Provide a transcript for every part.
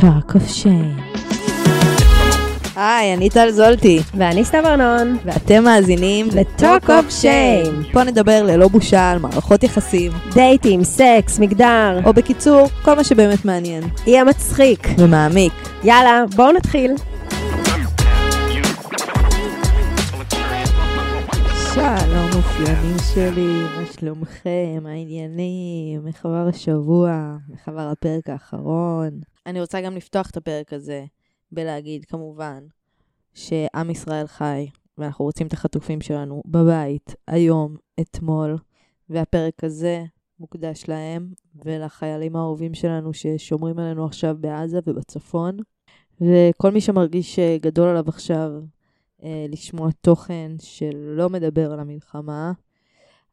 Talk of Shame. היי, אני טל זולטי. ואני סתיו ארנון. ואתם מאזינים ל-Talk of Shame. פה נדבר ללא בושה על מערכות יחסים. דייטים, סקס, מגדר. או בקיצור, כל מה שבאמת מעניין. יהיה מצחיק. ומעמיק. יאללה, בואו נתחיל. שלום אופיינים שלי, מה שלומכם, מה העניינים, איך עבר השבוע, איך עבר הפרק האחרון. אני רוצה גם לפתוח את הפרק הזה בלהגיד כמובן שעם ישראל חי, ואנחנו רוצים את החטופים שלנו בבית, היום, אתמול, והפרק הזה מוקדש להם ולחיילים האהובים שלנו ששומרים עלינו עכשיו בעזה ובצפון. וכל מי שמרגיש גדול עליו עכשיו אה, לשמוע תוכן שלא מדבר על המלחמה,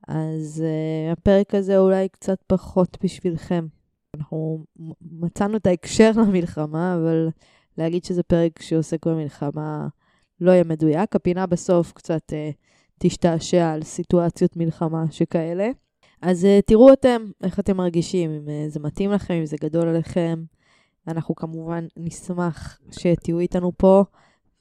אז אה, הפרק הזה אולי קצת פחות בשבילכם. אנחנו מצאנו את ההקשר למלחמה, אבל להגיד שזה פרק שעוסק במלחמה לא יהיה מדויק. הפינה בסוף קצת אה, תשתעשע על סיטואציות מלחמה שכאלה. אז אה, תראו אתם איך אתם מרגישים, אם אה, זה מתאים לכם, אם זה גדול עליכם. אנחנו כמובן נשמח שתהיו איתנו פה.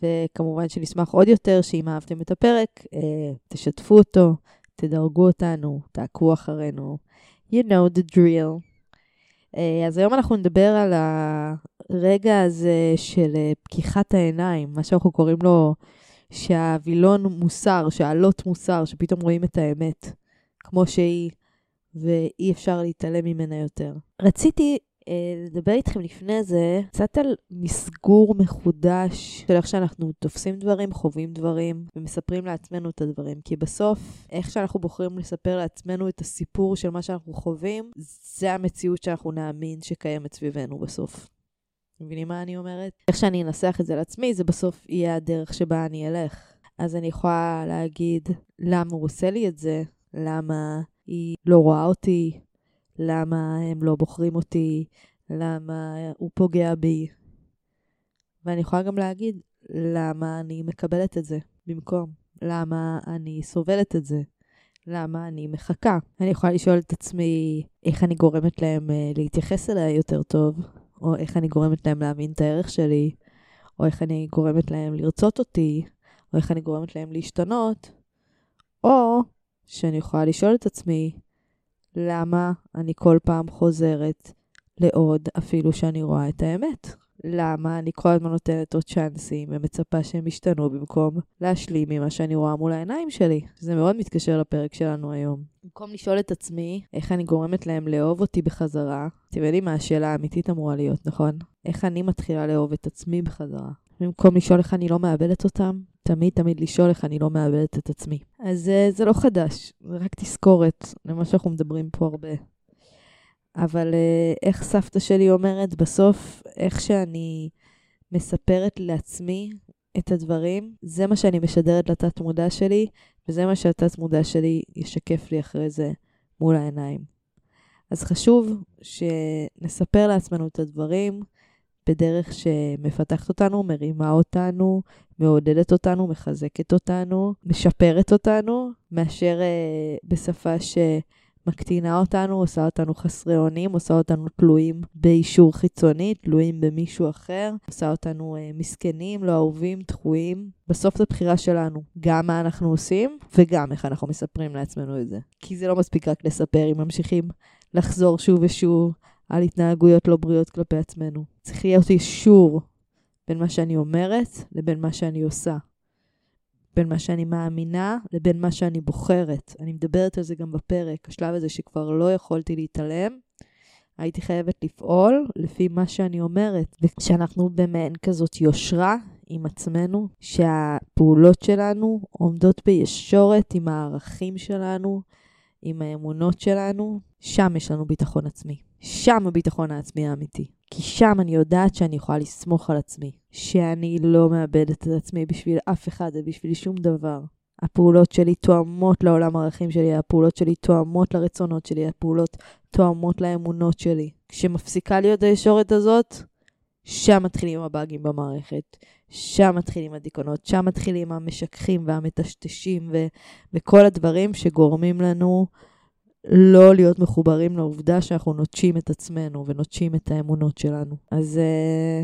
וכמובן שנשמח עוד יותר שאם אהבתם את הפרק, אה, תשתפו אותו, תדרגו אותנו, תעקבו אחרינו. You know the drill. אה, אז היום אנחנו נדבר על הרגע הזה של אה, פקיחת העיניים, מה שאנחנו קוראים לו שהווילון מוסר, שהעלות מוסר, שפתאום רואים את האמת כמו שהיא, ואי אפשר להתעלם ממנה יותר. רציתי לדבר איתכם לפני זה קצת על מסגור מחודש של איך שאנחנו תופסים דברים, חווים דברים ומספרים לעצמנו את הדברים. כי בסוף, איך שאנחנו בוחרים לספר לעצמנו את הסיפור של מה שאנחנו חווים, זה המציאות שאנחנו נאמין שקיימת סביבנו בסוף. מבינים מה אני אומרת? איך שאני אנסח את זה לעצמי, זה בסוף יהיה הדרך שבה אני אלך. אז אני יכולה להגיד למה הוא עושה לי את זה, למה היא לא רואה אותי, למה הם לא בוחרים אותי, למה הוא פוגע בי. ואני יכולה גם להגיד למה אני מקבלת את זה במקום, למה אני סובלת את זה, למה אני מחכה. אני יכולה לשאול את עצמי איך אני גורמת להם אה, להתייחס אליי יותר טוב, או איך אני גורמת להם להבין את הערך שלי, או איך אני גורמת להם לרצות אותי, או איך אני גורמת להם להשתנות, או שאני יכולה לשאול את עצמי, למה אני כל פעם חוזרת לעוד אפילו שאני רואה את האמת? למה אני כל הזמן נותנת עוד צ'אנסים ומצפה שהם ישתנו במקום להשלים ממה שאני רואה מול העיניים שלי? זה מאוד מתקשר לפרק שלנו היום. במקום לשאול את עצמי איך אני גורמת להם לאהוב אותי בחזרה, אתם יודעים מה השאלה האמיתית אמורה להיות, נכון? איך אני מתחילה לאהוב את עצמי בחזרה? במקום לשאול איך אני לא מאבדת אותם, תמיד תמיד לשאול איך אני לא מאבדת את עצמי. אז uh, זה לא חדש, זה רק תזכורת למה שאנחנו מדברים פה הרבה. אבל uh, איך סבתא שלי אומרת, בסוף, איך שאני מספרת לעצמי את הדברים, זה מה שאני משדרת לתת מודע שלי, וזה מה שהתת מודע שלי ישקף לי אחרי זה מול העיניים. אז חשוב שנספר לעצמנו את הדברים, בדרך שמפתחת אותנו, מרימה אותנו, מעודדת אותנו, מחזקת אותנו, משפרת אותנו, מאשר uh, בשפה שמקטינה אותנו, עושה אותנו חסרי אונים, עושה אותנו תלויים באישור חיצוני, תלויים במישהו אחר, עושה אותנו uh, מסכנים, לא אהובים, דחויים. בסוף זו בחירה שלנו, גם מה אנחנו עושים וגם איך אנחנו מספרים לעצמנו את זה. כי זה לא מספיק רק לספר אם ממשיכים לחזור שוב ושוב על התנהגויות לא בריאות כלפי עצמנו. צריך להיות אישור בין מה שאני אומרת לבין מה שאני עושה. בין מה שאני מאמינה לבין מה שאני בוחרת. אני מדברת על זה גם בפרק, השלב הזה שכבר לא יכולתי להתעלם. הייתי חייבת לפעול לפי מה שאני אומרת. וכשאנחנו במעין כזאת יושרה עם עצמנו, שהפעולות שלנו עומדות בישורת עם הערכים שלנו, עם האמונות שלנו, שם יש לנו ביטחון עצמי. שם הביטחון העצמי האמיתי. כי שם אני יודעת שאני יכולה לסמוך על עצמי. שאני לא מאבדת את עצמי בשביל אף אחד ובשביל שום דבר. הפעולות שלי תואמות לעולם הערכים שלי, הפעולות שלי תואמות לרצונות שלי, הפעולות תואמות לאמונות שלי. כשמפסיקה להיות הישורת הזאת, שם מתחילים הבאגים במערכת, שם מתחילים הדיכאונות, שם מתחילים המשככים והמטשטשים ו- וכל הדברים שגורמים לנו לא להיות מחוברים לעובדה שאנחנו נוטשים את עצמנו ונוטשים את האמונות שלנו. אז, אה,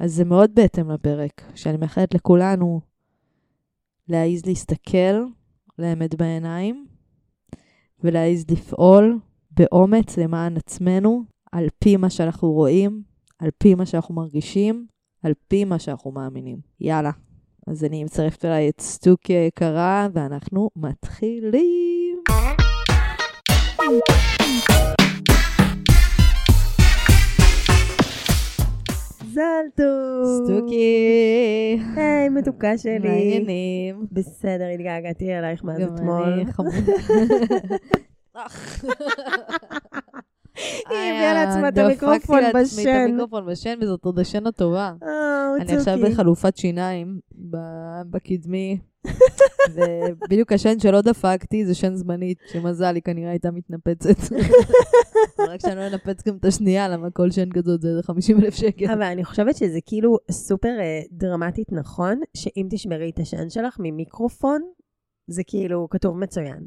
אז זה מאוד בהתאם לפרק, שאני מאחלת לכולנו להעיז להסתכל לאמת בעיניים ולהעיז לפעול באומץ למען עצמנו, על פי מה שאנחנו רואים, על פי מה שאנחנו מרגישים, על פי מה שאנחנו מאמינים. יאללה. אז אני מצרפת אליי את סטוקי היקרה, ואנחנו מתחילים. זלטו! סטוקי! היי, מתוקה שלי. מה העניינים? בסדר, התגעגעתי אלייך מאז גם אתמול. אני חמודה. היא הביאה לעצמה את המיקרופון דפקתי לעצמי את בשן. המיקרופון בשן, וזאת עוד השן הטובה. אה, אני עכשיו. בחלופת שיניים בקדמי, ובדיוק השן שלא דפקתי זה שן זמנית, שמזל היא כנראה הייתה מתנפצת. רק שאני לא אנפץ גם את השנייה, למה כל שן כזאת זה 50 אלף שקל. אבל אני חושבת שזה כאילו סופר אה, דרמטית נכון, שאם תשמרי את השן שלך ממיקרופון, זה כאילו כתוב מצוין.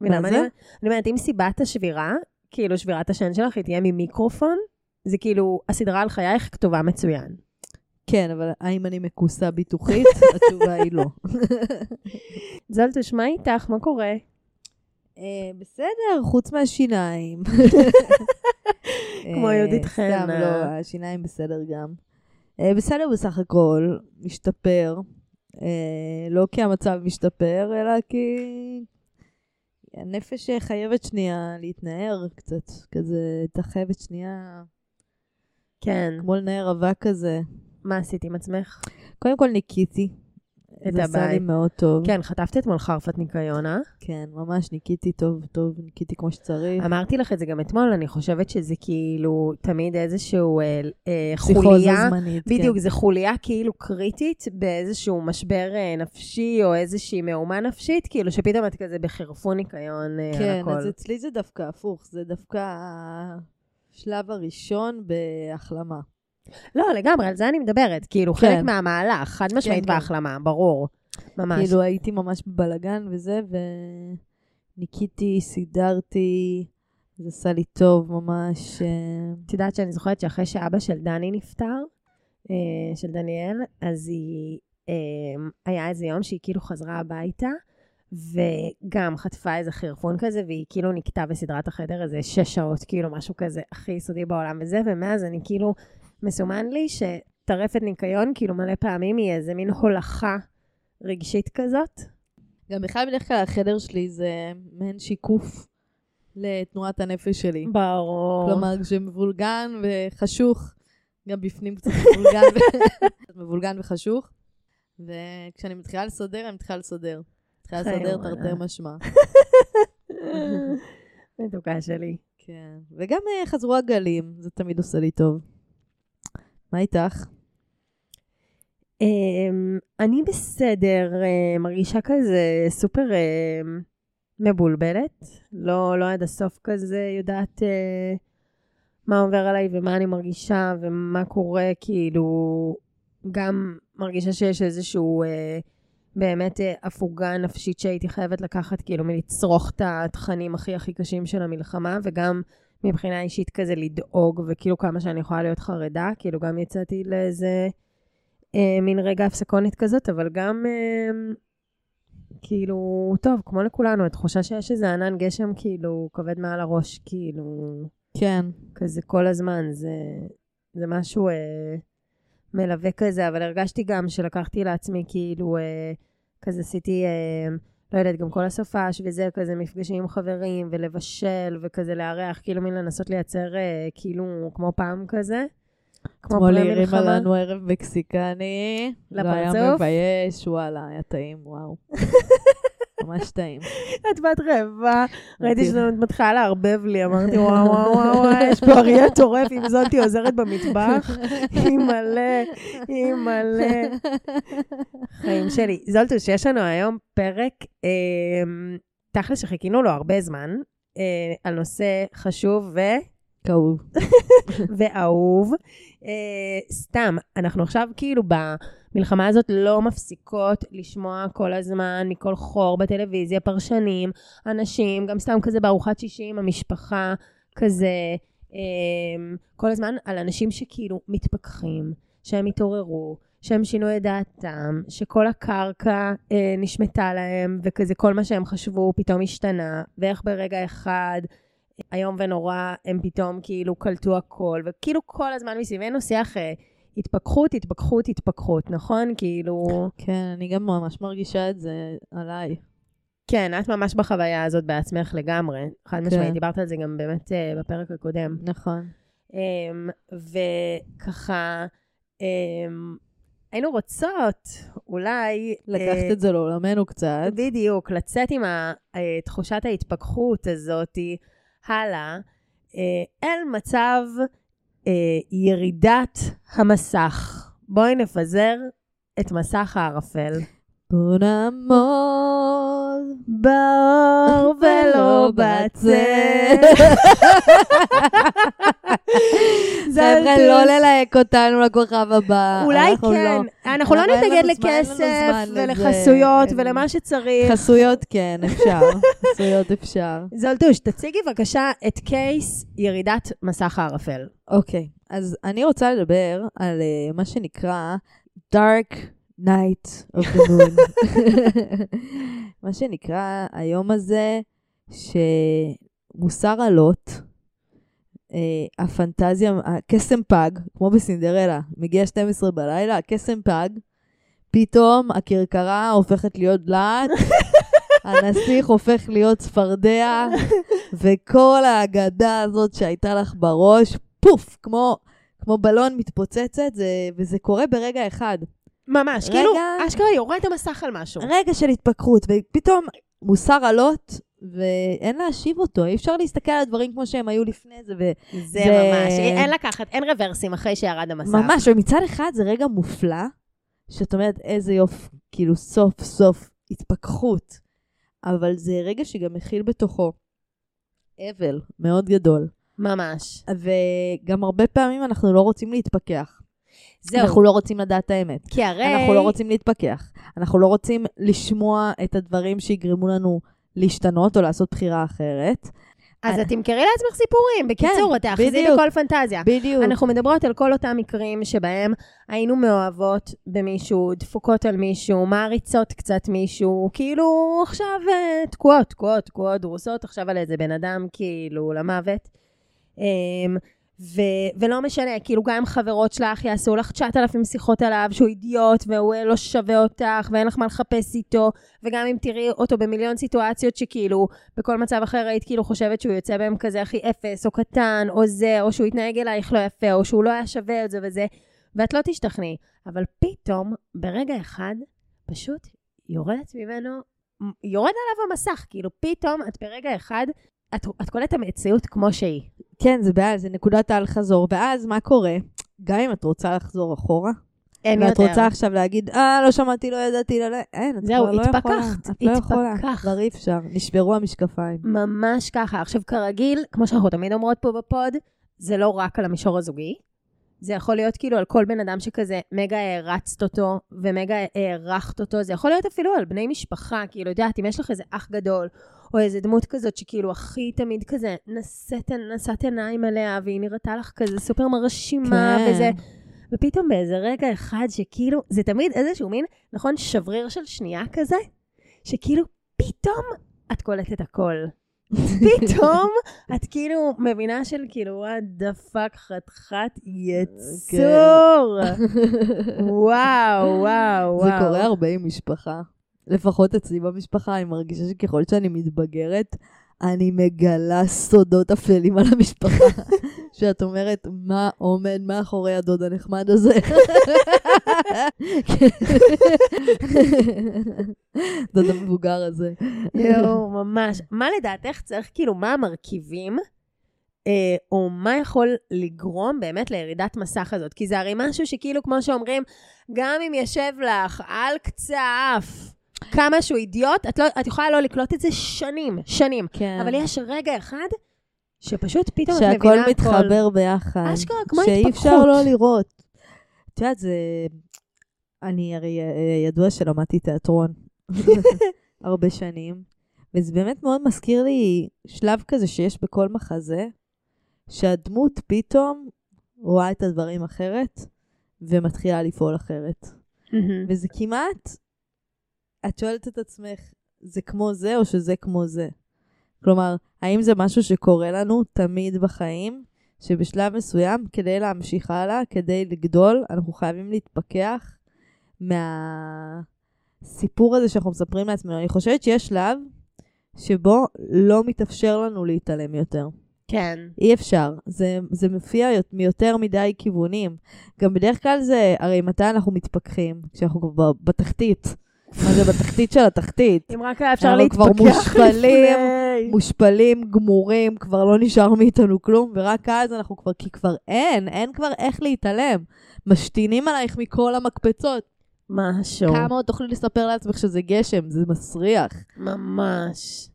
מה זה? אני אומרת, אם סיבת השבירה, כאילו שבירת השן שלך היא תהיה ממיקרופון, זה כאילו, הסדרה על חייך כתובה מצוין. כן, אבל האם אני מכוסה ביטוחית? התשובה היא לא. זלטוש, מה איתך? מה קורה? אה, בסדר, חוץ מהשיניים. כמו אה, יהודית סתם, חנה. לא, השיניים בסדר גם. אה, בסדר בסך הכל, משתפר. לא כי המצב משתפר, אלא כי הנפש חייבת שנייה להתנער קצת. כזה, אתה חייבת שנייה, כן. כמו לנער אבק כזה. מה עשית עם עצמך? קודם כל ניקיתי. את זה עשה לי הבית. מאוד טוב. כן, חטפת אתמול חרפת ניקיון, אה? כן, ממש ניקיתי טוב, טוב, ניקיתי כמו שצריך. אמרתי לך את זה גם אתמול, אני חושבת שזה כאילו תמיד איזשהו אה, אה, חוליה. זמנית. בדיוק, כן. זו חוליה כאילו קריטית באיזשהו משבר אה, נפשי או איזושהי מהומה נפשית, כאילו שפתאום את כזה בחירפון ניקיון אה, על כן, הכל. אז אצלי זה דווקא הפוך, זה דווקא השלב הראשון בהחלמה. לא, לגמרי, על זה אני מדברת. כאילו, כן. חלק מהמהלך, חד משמעית כן, כן. בהחלמה, ברור. ממש. כאילו הייתי ממש בבלגן וזה, וניקיתי, סידרתי, זה עשה לי טוב ממש. אה, את יודעת שאני זוכרת שאחרי שאבא של דני נפטר, אה, של דניאל, אז היא, אה, היה איזה יום שהיא כאילו חזרה הביתה, וגם חטפה איזה חירפון כזה, והיא כאילו נקטעה וסידרה את החדר איזה שש שעות, כאילו משהו כזה הכי יסודי בעולם וזה, ומאז אני כאילו, מסומן לי שטרפת ניקיון, כאילו מלא פעמים היא איזה מין הולכה רגשית כזאת. גם בכלל בדרך כלל החדר שלי זה מעין שיקוף לתנועת הנפש שלי. ברור. כלומר, כשמבולגן וחשוך, גם בפנים קצת מבולגן, ו- מבולגן וחשוך. וכשאני מתחילה לסדר, אני מתחילה לסדר. מתחילה לסדר. תרתי משמע. מתוקה שלי. כן. וגם אה, חזרו הגלים, זה תמיד עושה לי טוב. מה איתך? Um, אני בסדר, uh, מרגישה כזה סופר uh, מבולבלת. לא, לא עד הסוף כזה יודעת uh, מה עובר עליי ומה אני מרגישה ומה קורה, כאילו, גם מרגישה שיש איזשהו באמת uh, הפוגה נפשית שהייתי חייבת לקחת, כאילו, מלצרוך את התכנים הכי הכי קשים של המלחמה, וגם מבחינה אישית כזה לדאוג, וכאילו כמה שאני יכולה להיות חרדה, כאילו גם יצאתי לאיזה... אה, מין רגע הפסקונת כזאת, אבל גם אה, כאילו, טוב, כמו לכולנו, התחושה שיש איזה ענן גשם כאילו כבד מעל הראש, כאילו, כן. כזה כל הזמן, זה, זה משהו אה, מלווה כזה, אבל הרגשתי גם שלקחתי לעצמי כאילו, אה, כזה עשיתי, אה, לא יודעת, גם כל הסופש וזה, כזה מפגשים עם חברים, ולבשל, וכזה לארח, כאילו מין לנסות לייצר אה, כאילו כמו פעם כזה. כמו אתמול פרה הרימה. לנו ערב מקסיקני. לא היה לפרצוף? מבייש, וואלה, היה טעים, וואו. ממש טעים. את בת רעבה, ראיתי שאת מתחילה לערבב לי, אמרתי וואו וואו וואו יש פה אריה טורף, אם זאתי עוזרת במטבח, היא מלא, היא מלא. חיים שלי. זולטוש, יש לנו היום פרק, אה, תכל'ס שחיכינו לו הרבה זמן, אה, על נושא חשוב ו... כאוב. ואהוב. אה, סתם, אנחנו עכשיו כאילו במלחמה הזאת לא מפסיקות לשמוע כל הזמן מכל חור בטלוויזיה, פרשנים, אנשים, גם סתם כזה בארוחת שישי עם המשפחה, כזה, אה, כל הזמן על אנשים שכאילו מתפכחים, שהם התעוררו, שהם שינו את דעתם, שכל הקרקע אה, נשמטה להם, וכזה כל מה שהם חשבו פתאום השתנה, ואיך ברגע אחד איום ונורא, הם פתאום כאילו קלטו הכל, וכאילו כל הזמן מסביבנו שיח אה, התפכחות, התפכחות, התפכחות, נכון? כאילו... כן, אני גם ממש מרגישה את זה עליי. כן, את ממש בחוויה הזאת בעצמך לגמרי. חד כן. משמעית, דיברת על זה גם באמת אה, בפרק הקודם. נכון. אמ, וככה, אמ, היינו רוצות אולי... לקחת אה, את זה לעולמנו קצת. בדיוק, לצאת עם ה- אה, תחושת ההתפכחות הזאת הלאה, אה, אל מצב אה, ירידת המסך. בואי נפזר את מסך הערפל. בוא נעמוד באור ולא בצל. חבר'ה, לא ללהק אותנו לכוכב הבא. אולי כן, לא. אנחנו לא נתנגד לכסף. ולחסויות אין- ולמה שצריך. חסויות כן, אפשר. חסויות אפשר. זולטוש, תציגי בבקשה את קייס ירידת מסך הערפל. אוקיי, אז אני רוצה לדבר על אה, מה שנקרא Dark Night of the Moon. מה שנקרא היום הזה שמוסר עלות, אה, הפנטזיה, הקסם פג, כמו בסינדרלה, מגיע 12 בלילה, הקסם פג, פתאום הכרכרה הופכת להיות דלעת, הנסיך הופך להיות צפרדע, וכל האגדה הזאת שהייתה לך בראש, פוף, כמו, כמו בלון מתפוצצת, זה, וזה קורה ברגע אחד. ממש, רגע. כאילו, אשכרה יורד המסך על משהו. רגע של התפכחות, ופתאום מוסר עלות, ואין להשיב אותו. אי אפשר להסתכל על הדברים כמו שהם היו לפני זה, ו... זה זה- ממש, אין לקחת, אין רוורסים אחרי שירד המסך. ממש, ומצד אחד זה רגע מופלא, שאת אומרת, איזה יופי, כאילו סוף סוף התפכחות. אבל זה רגע שגם מכיל בתוכו אבל מאוד גדול. ממש. וגם הרבה פעמים אנחנו לא רוצים להתפכח. זהו, אנחנו לא רוצים לדעת האמת. כי הרי... אנחנו לא רוצים להתפכח. אנחנו לא רוצים לשמוע את הדברים שיגרמו לנו להשתנות או לעשות בחירה אחרת. אז את תמכרי לעצמך סיפורים. בקיצור, כן, תאחזי בדיוק. בכל פנטזיה. בדיוק. אנחנו מדברות על כל אותם מקרים שבהם היינו מאוהבות במישהו, דפוקות על מישהו, מעריצות קצת מישהו, כאילו עכשיו אה, תקועות, תקועות, תקועות, דרוסות עכשיו על איזה בן אדם כאילו למוות. אמ, ו- ולא משנה, כאילו גם אם חברות שלך יעשו לך 9,000 שיחות עליו, שהוא אידיוט והוא אה, לא שווה אותך ואין לך מה לחפש איתו, וגם אם תראי אותו במיליון סיטואציות שכאילו בכל מצב אחר היית כאילו חושבת שהוא יוצא בהם כזה הכי אפס, או קטן, או זה, או שהוא יתנהג אלייך לא יפה, או שהוא לא היה שווה את זה וזה, ואת לא תשתכנעי. אבל פתאום, ברגע אחד, פשוט יורדת ממנו, יורד עליו המסך, כאילו פתאום את ברגע אחד, את, את קולטת המציאות כמו שהיא. כן, זה בעיה, זה נקודת האל חזור. ואז מה קורה? גם אם את רוצה לחזור אחורה, אין ואת יותר. רוצה עכשיו להגיד, אה, לא שמעתי, לא ידעתי, לא... לא-" אין, את זהו, כבר לא יכולה. התפכחת, את לא יכולה. התפכחת. כבר אי אפשר. נשברו המשקפיים. ממש ככה. עכשיו, כרגיל, כמו שאנחנו תמיד אומרות פה בפוד, זה לא רק על המישור הזוגי. זה יכול להיות כאילו על כל בן אדם שכזה מגה הערצת אותו ומגה הערכת אותו. זה יכול להיות אפילו על בני משפחה, כאילו, יודעת, אם יש לך איזה אח גדול, או איזה דמות כזאת שכאילו הכי תמיד כזה נשאת, נשאת עיניים עליה, והיא נראתה לך כזה סופר מרשימה כן. וזה. ופתאום באיזה רגע אחד שכאילו, זה תמיד איזשהו מין, נכון, שבריר של שנייה כזה, שכאילו פתאום את קולטת הכל. פתאום את כאילו מבינה של כאילו, what the fuck, חתיכת יצור. וואו, וואו, וואו. זה קורה הרבה עם משפחה. לפחות אצלי במשפחה, אני מרגישה שככל שאני מתבגרת, אני מגלה סודות אפלים על המשפחה. שאת אומרת, מה עומד מאחורי הדוד הנחמד הזה? דוד המבוגר הזה. יואו, ממש. מה לדעתך צריך, כאילו, מה המרכיבים, אה, או מה יכול לגרום באמת לירידת מסך הזאת? כי זה הרי משהו שכאילו, כמו שאומרים, גם אם יושב לך על קצה האף כמה שהוא אידיוט, את, לא, את יכולה לא לקלוט את זה שנים, שנים. כן. אבל יש רגע אחד שפשוט פתאום את מבינה שהכל הכל. מתחבר ביחד. אשכרה, כמו שאי התפתחות. אפשר לא לראות. את יודעת, זה... אני הרי אה, ידוע שלמדתי תיאטרון הרבה שנים, וזה באמת מאוד מזכיר לי שלב כזה שיש בכל מחזה, שהדמות פתאום רואה את הדברים אחרת, ומתחילה לפעול אחרת. מהמם. וזה כמעט, את שואלת את עצמך, זה כמו זה או שזה כמו זה? כלומר, האם זה משהו שקורה לנו תמיד בחיים, שבשלב מסוים, כדי להמשיך הלאה, כדי לגדול, אנחנו חייבים להתפכח מהסיפור הזה שאנחנו מספרים לעצמנו. אני חושבת שיש שלב שבו לא מתאפשר לנו להתעלם יותר. כן. אי אפשר. זה, זה מופיע יות- מיותר מדי כיוונים. גם בדרך כלל זה, הרי מתי אנחנו מתפכחים? כשאנחנו כבר בתחתית. מה זה בתחתית של התחתית? אם רק היה אפשר אנחנו כבר מושפלים, לפני. מושפלים, גמורים, כבר לא נשאר מאיתנו כלום, ורק אז אנחנו כבר, כי כבר אין, אין כבר איך להתעלם. משתינים עלייך מכל המקפצות. משהו. כמה עוד תוכלי לספר לעצמך שזה גשם? זה מסריח. ממש.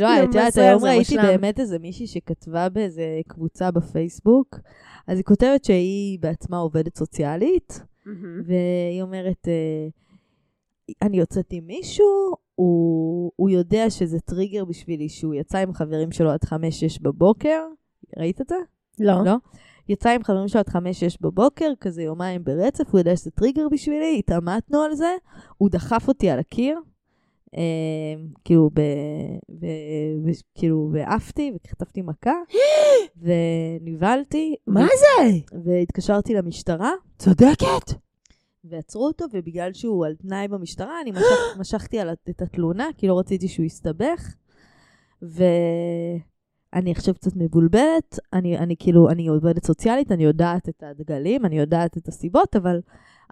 לא, את יודעת, היום ראיתי. באמת איזה מישהי שכתבה באיזה קבוצה בפייסבוק, אז היא כותבת שהיא בעצמה עובדת סוציאלית. והיא אומרת, אה, אני יוצאת עם מישהו, הוא, הוא יודע שזה טריגר בשבילי שהוא יצא עם חברים שלו עד 5-6 בבוקר, ראית את זה? לא. לא? יצא עם חברים שלו עד 5-6 בבוקר, כזה יומיים ברצף, הוא יודע שזה טריגר בשבילי, התעמתנו על זה, הוא דחף אותי על הקיר, אה, כאילו, ב, ב, ב, כאילו, ועפתי, וכתבתי מכה, ונבהלתי. מה ו- זה? והתקשרתי למשטרה, צודקת. ועצרו אותו, ובגלל שהוא על תנאי במשטרה, אני משך, משכתי על, את התלונה, כי לא רציתי שהוא יסתבך. ואני עכשיו קצת מבולבלת, אני, אני כאילו, אני עובדת סוציאלית, אני יודעת את הדגלים, אני יודעת את הסיבות, אבל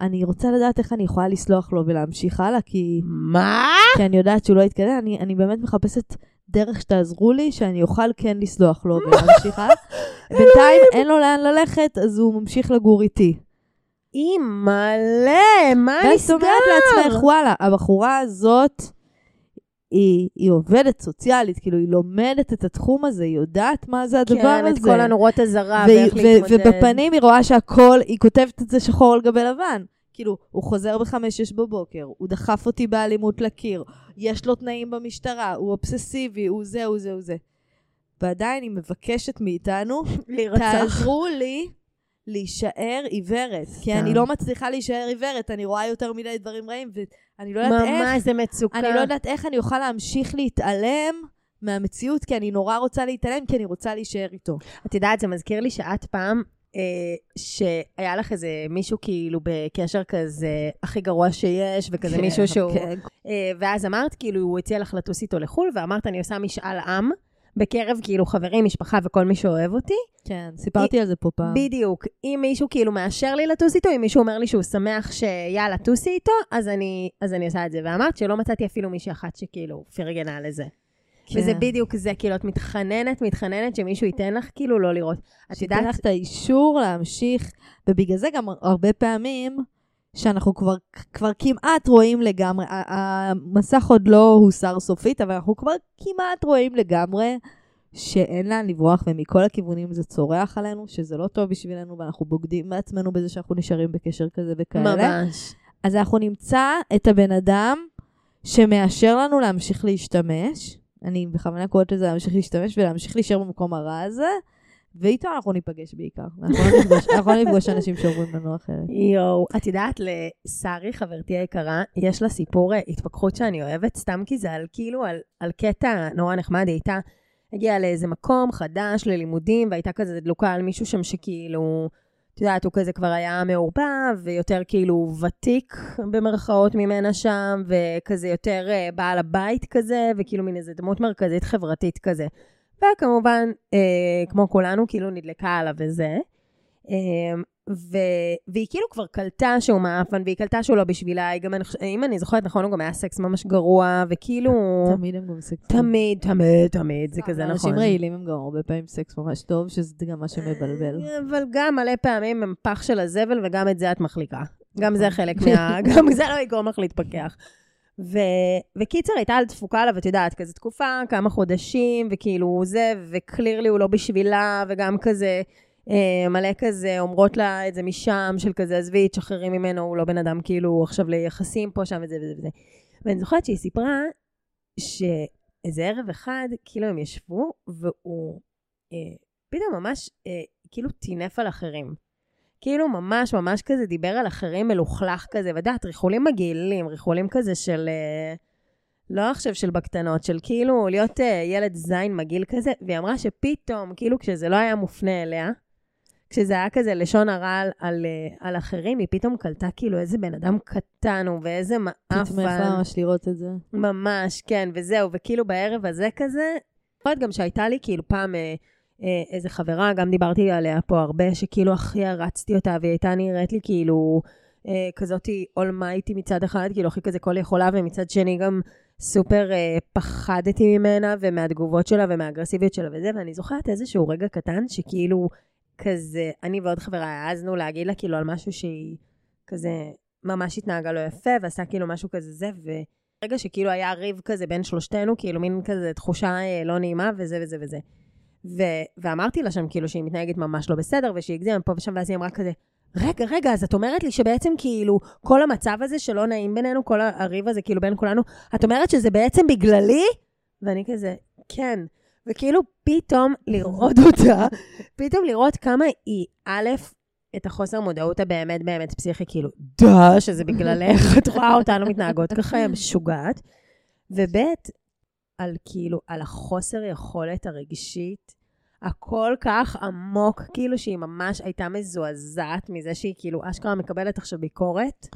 אני רוצה לדעת איך אני יכולה לסלוח לו ולהמשיך הלאה, כי, מה? כי אני יודעת שהוא לא יתקדם, אני, אני באמת מחפשת דרך שתעזרו לי, שאני אוכל כן לסלוח לו ולהמשיך הלאה. בינתיים אין לו לאן ללכת, אז הוא ממשיך לגור איתי. אימא'לה, מה ואז את אומרת נסגר? לעצמך, וואלה, הבחורה הזאת, היא, היא עובדת סוציאלית, כאילו, היא לומדת את התחום הזה, היא יודעת מה זה הדבר כן, הזה. את כל הנורות אזהרה והיא- ואיך להתמודד. ובפנים היא רואה שהכל, היא כותבת את זה שחור על גבי לבן. כאילו, הוא חוזר בחמש-שש בבוקר, הוא דחף אותי באלימות לקיר, יש לו תנאים במשטרה, הוא אובססיבי, הוא זה, הוא זה, הוא זה. ועדיין היא מבקשת מאיתנו. תעזרו לי להישאר עיוורת. כי אני. לא מצליחה להישאר עיוורת, אני רואה יותר מדי דברים רעים, ואני לא יודעת איך, ממש, זה מצוקה. אני לא יודעת איך אני אוכל להמשיך להתעלם מהמציאות, כי אני נורא רוצה להתעלם, כי אני רוצה להישאר איתו. את יודעת, זה מזכיר לי שאת פעם, אה, שהיה לך איזה מישהו כאילו בקשר כזה הכי גרוע שיש, וכזה מישהו שהוא... כן. אה, ואז אמרת, כאילו, הוא הציע לך לטוס איתו לחו"ל, ואמרת, אני עושה משאל עם, בקרב כאילו חברים, משפחה וכל מי שאוהב אותי. כן, סיפרתי על זה פה פעם. בדיוק. אם מישהו כאילו מאשר לי לטוס איתו, אם מישהו אומר לי שהוא שמח שיאללה, טוסי איתו, אז אני, אז אני עושה את זה. ואמרת שלא מצאתי אפילו מישהי אחת שכאילו פרגנה לזה. כן. וזה בדיוק זה, כאילו, את מתחננת, מתחננת שמישהו ייתן לך כאילו לא לראות. את שייתן יודעת, לך את האישור להמשיך, ובגלל זה גם הרבה פעמים, שאנחנו כבר, כבר כמעט רואים לגמרי, המסך עוד לא הוסר סופית, אבל אנחנו כבר כמעט רואים לגמרי שאין לאן לברוח, ומכל הכיוונים זה צורח עלינו, שזה לא טוב בשבילנו, ואנחנו בוגדים בעצמנו בזה שאנחנו נשארים בקשר כזה וכאלה. ממש. אז אנחנו נמצא את הבן אדם שמאשר לנו להמשיך להשתמש. אני בכוונה קוראת לזה להמשיך להשתמש ולהמשיך להישאר במקום הרע הזה, ואיתו אנחנו ניפגש בעיקר. אנחנו לא לא נפגוש אנשים שאומרים לנו אחרת. יואו, את יודעת, לשרי, חברתי היקרה, יש לה סיפור אה, התפכחות שאני אוהבת, סתם כי זה על כאילו, על, על קטע נורא נחמד, היא הייתה, הגיעה לאיזה מקום חדש ללימודים, והייתה כזה דלוקה על מישהו שם שכאילו, את יודעת, הוא כזה כבר היה מעורבב, ויותר כאילו ותיק במרכאות ממנה שם, וכזה יותר אה, בעל הבית כזה, וכאילו מין איזה דמות מרכזית חברתית כזה. וכמובן, אה, כמו כולנו, כאילו נדלקה עליו וזה. אה, ו... והיא כאילו כבר קלטה שהוא מעפן, והיא קלטה שהוא לא בשבילה, היא גם, אם אני זוכרת נכון, הוא גם היה סקס ממש גרוע, וכאילו... תמיד הם גם סקס. תמיד, תמיד, תמיד, זה כזה נכון. אנשים רעילים הם גם הרבה פעמים סקס ממש טוב, שזה גם מה שמבלבל. אבל גם מלא פעמים הם פח של הזבל, וגם את זה את מחליקה. גם זה נכון. חלק מה... גם זה לא יגרום לך להתפכח. ו... וקיצר, הייתה על תפוקה עליו, את יודעת, כזה תקופה, כמה חודשים, וכאילו זה, וקלירלי הוא לא בשבילה, וגם כזה, אה, מלא כזה, אומרות לה את זה משם, של כזה, עזבי, תשחררי ממנו, הוא לא בן אדם כאילו עכשיו ליחסים פה, שם וזה וזה וזה. ואני זוכרת שהיא סיפרה שאיזה ערב אחד, כאילו הם ישבו, והוא אה, פתאום ממש, אה, כאילו טינף על אחרים. כאילו ממש ממש כזה דיבר על אחרים מלוכלך כזה, ודעת, ריחולים מגעילים, ריחולים כזה של... אה, לא עכשיו של בקטנות, של כאילו להיות uh, ילד זין מגעיל כזה, והיא אמרה שפתאום, כאילו כשזה לא היה מופנה אליה, כשזה היה כזה לשון הרע על, על, אה, על אחרים, היא פתאום קלטה כאילו איזה בן אדם קטן הוא ואיזה מעפן. תתמכה ממש לראות את זה. ממש, כן, וזהו, וכאילו בערב הזה כזה, אני זוכרת גם שהייתה לי כאילו פעם אה, אה, איזה חברה, גם דיברתי עליה פה הרבה, שכאילו הכי הרצתי אותה, והיא הייתה נראית לי כאילו אה, כזאתי אולמייטי מצד אחד, כאילו הכי כזה כל יכולה, ומצד שני גם סופר אה, פחדתי ממנה, ומהתגובות שלה ומהאגרסיביות שלה וזה, ואני זוכרת איזשהו רגע קטן שכאילו כזה, אני ועוד חברה העזנו להגיד לה כאילו על משהו שהיא כזה ממש התנהגה לא יפה, ועשה כאילו משהו כזה זה, ורגע שכאילו היה ריב כזה בין שלושתנו, כאילו מין כזה תחושה אה, לא נעימה, וזה וזה וזה. ו- ואמרתי לה שם כאילו שהיא מתנהגת ממש לא בסדר, ושהיא הגזימה פה ושם, ואז היא אמרה כזה, רגע, רגע, אז את אומרת לי שבעצם כאילו כל המצב הזה שלא נעים בינינו, כל הריב הזה כאילו בין כולנו, את אומרת שזה בעצם בגללי? ואני כזה, כן. וכאילו פתאום לראות אותה, פתאום לראות כמה היא, א', את החוסר מודעות הבאמת באמת פסיכי, כאילו, דה, שזה בגללך, את רואה אותנו מתנהגות ככה, משוגעת. וב', על כאילו, על החוסר יכולת הרגשית הכל כך עמוק, כאילו שהיא ממש הייתה מזועזעת מזה שהיא כאילו אשכרה מקבלת עכשיו ביקורת.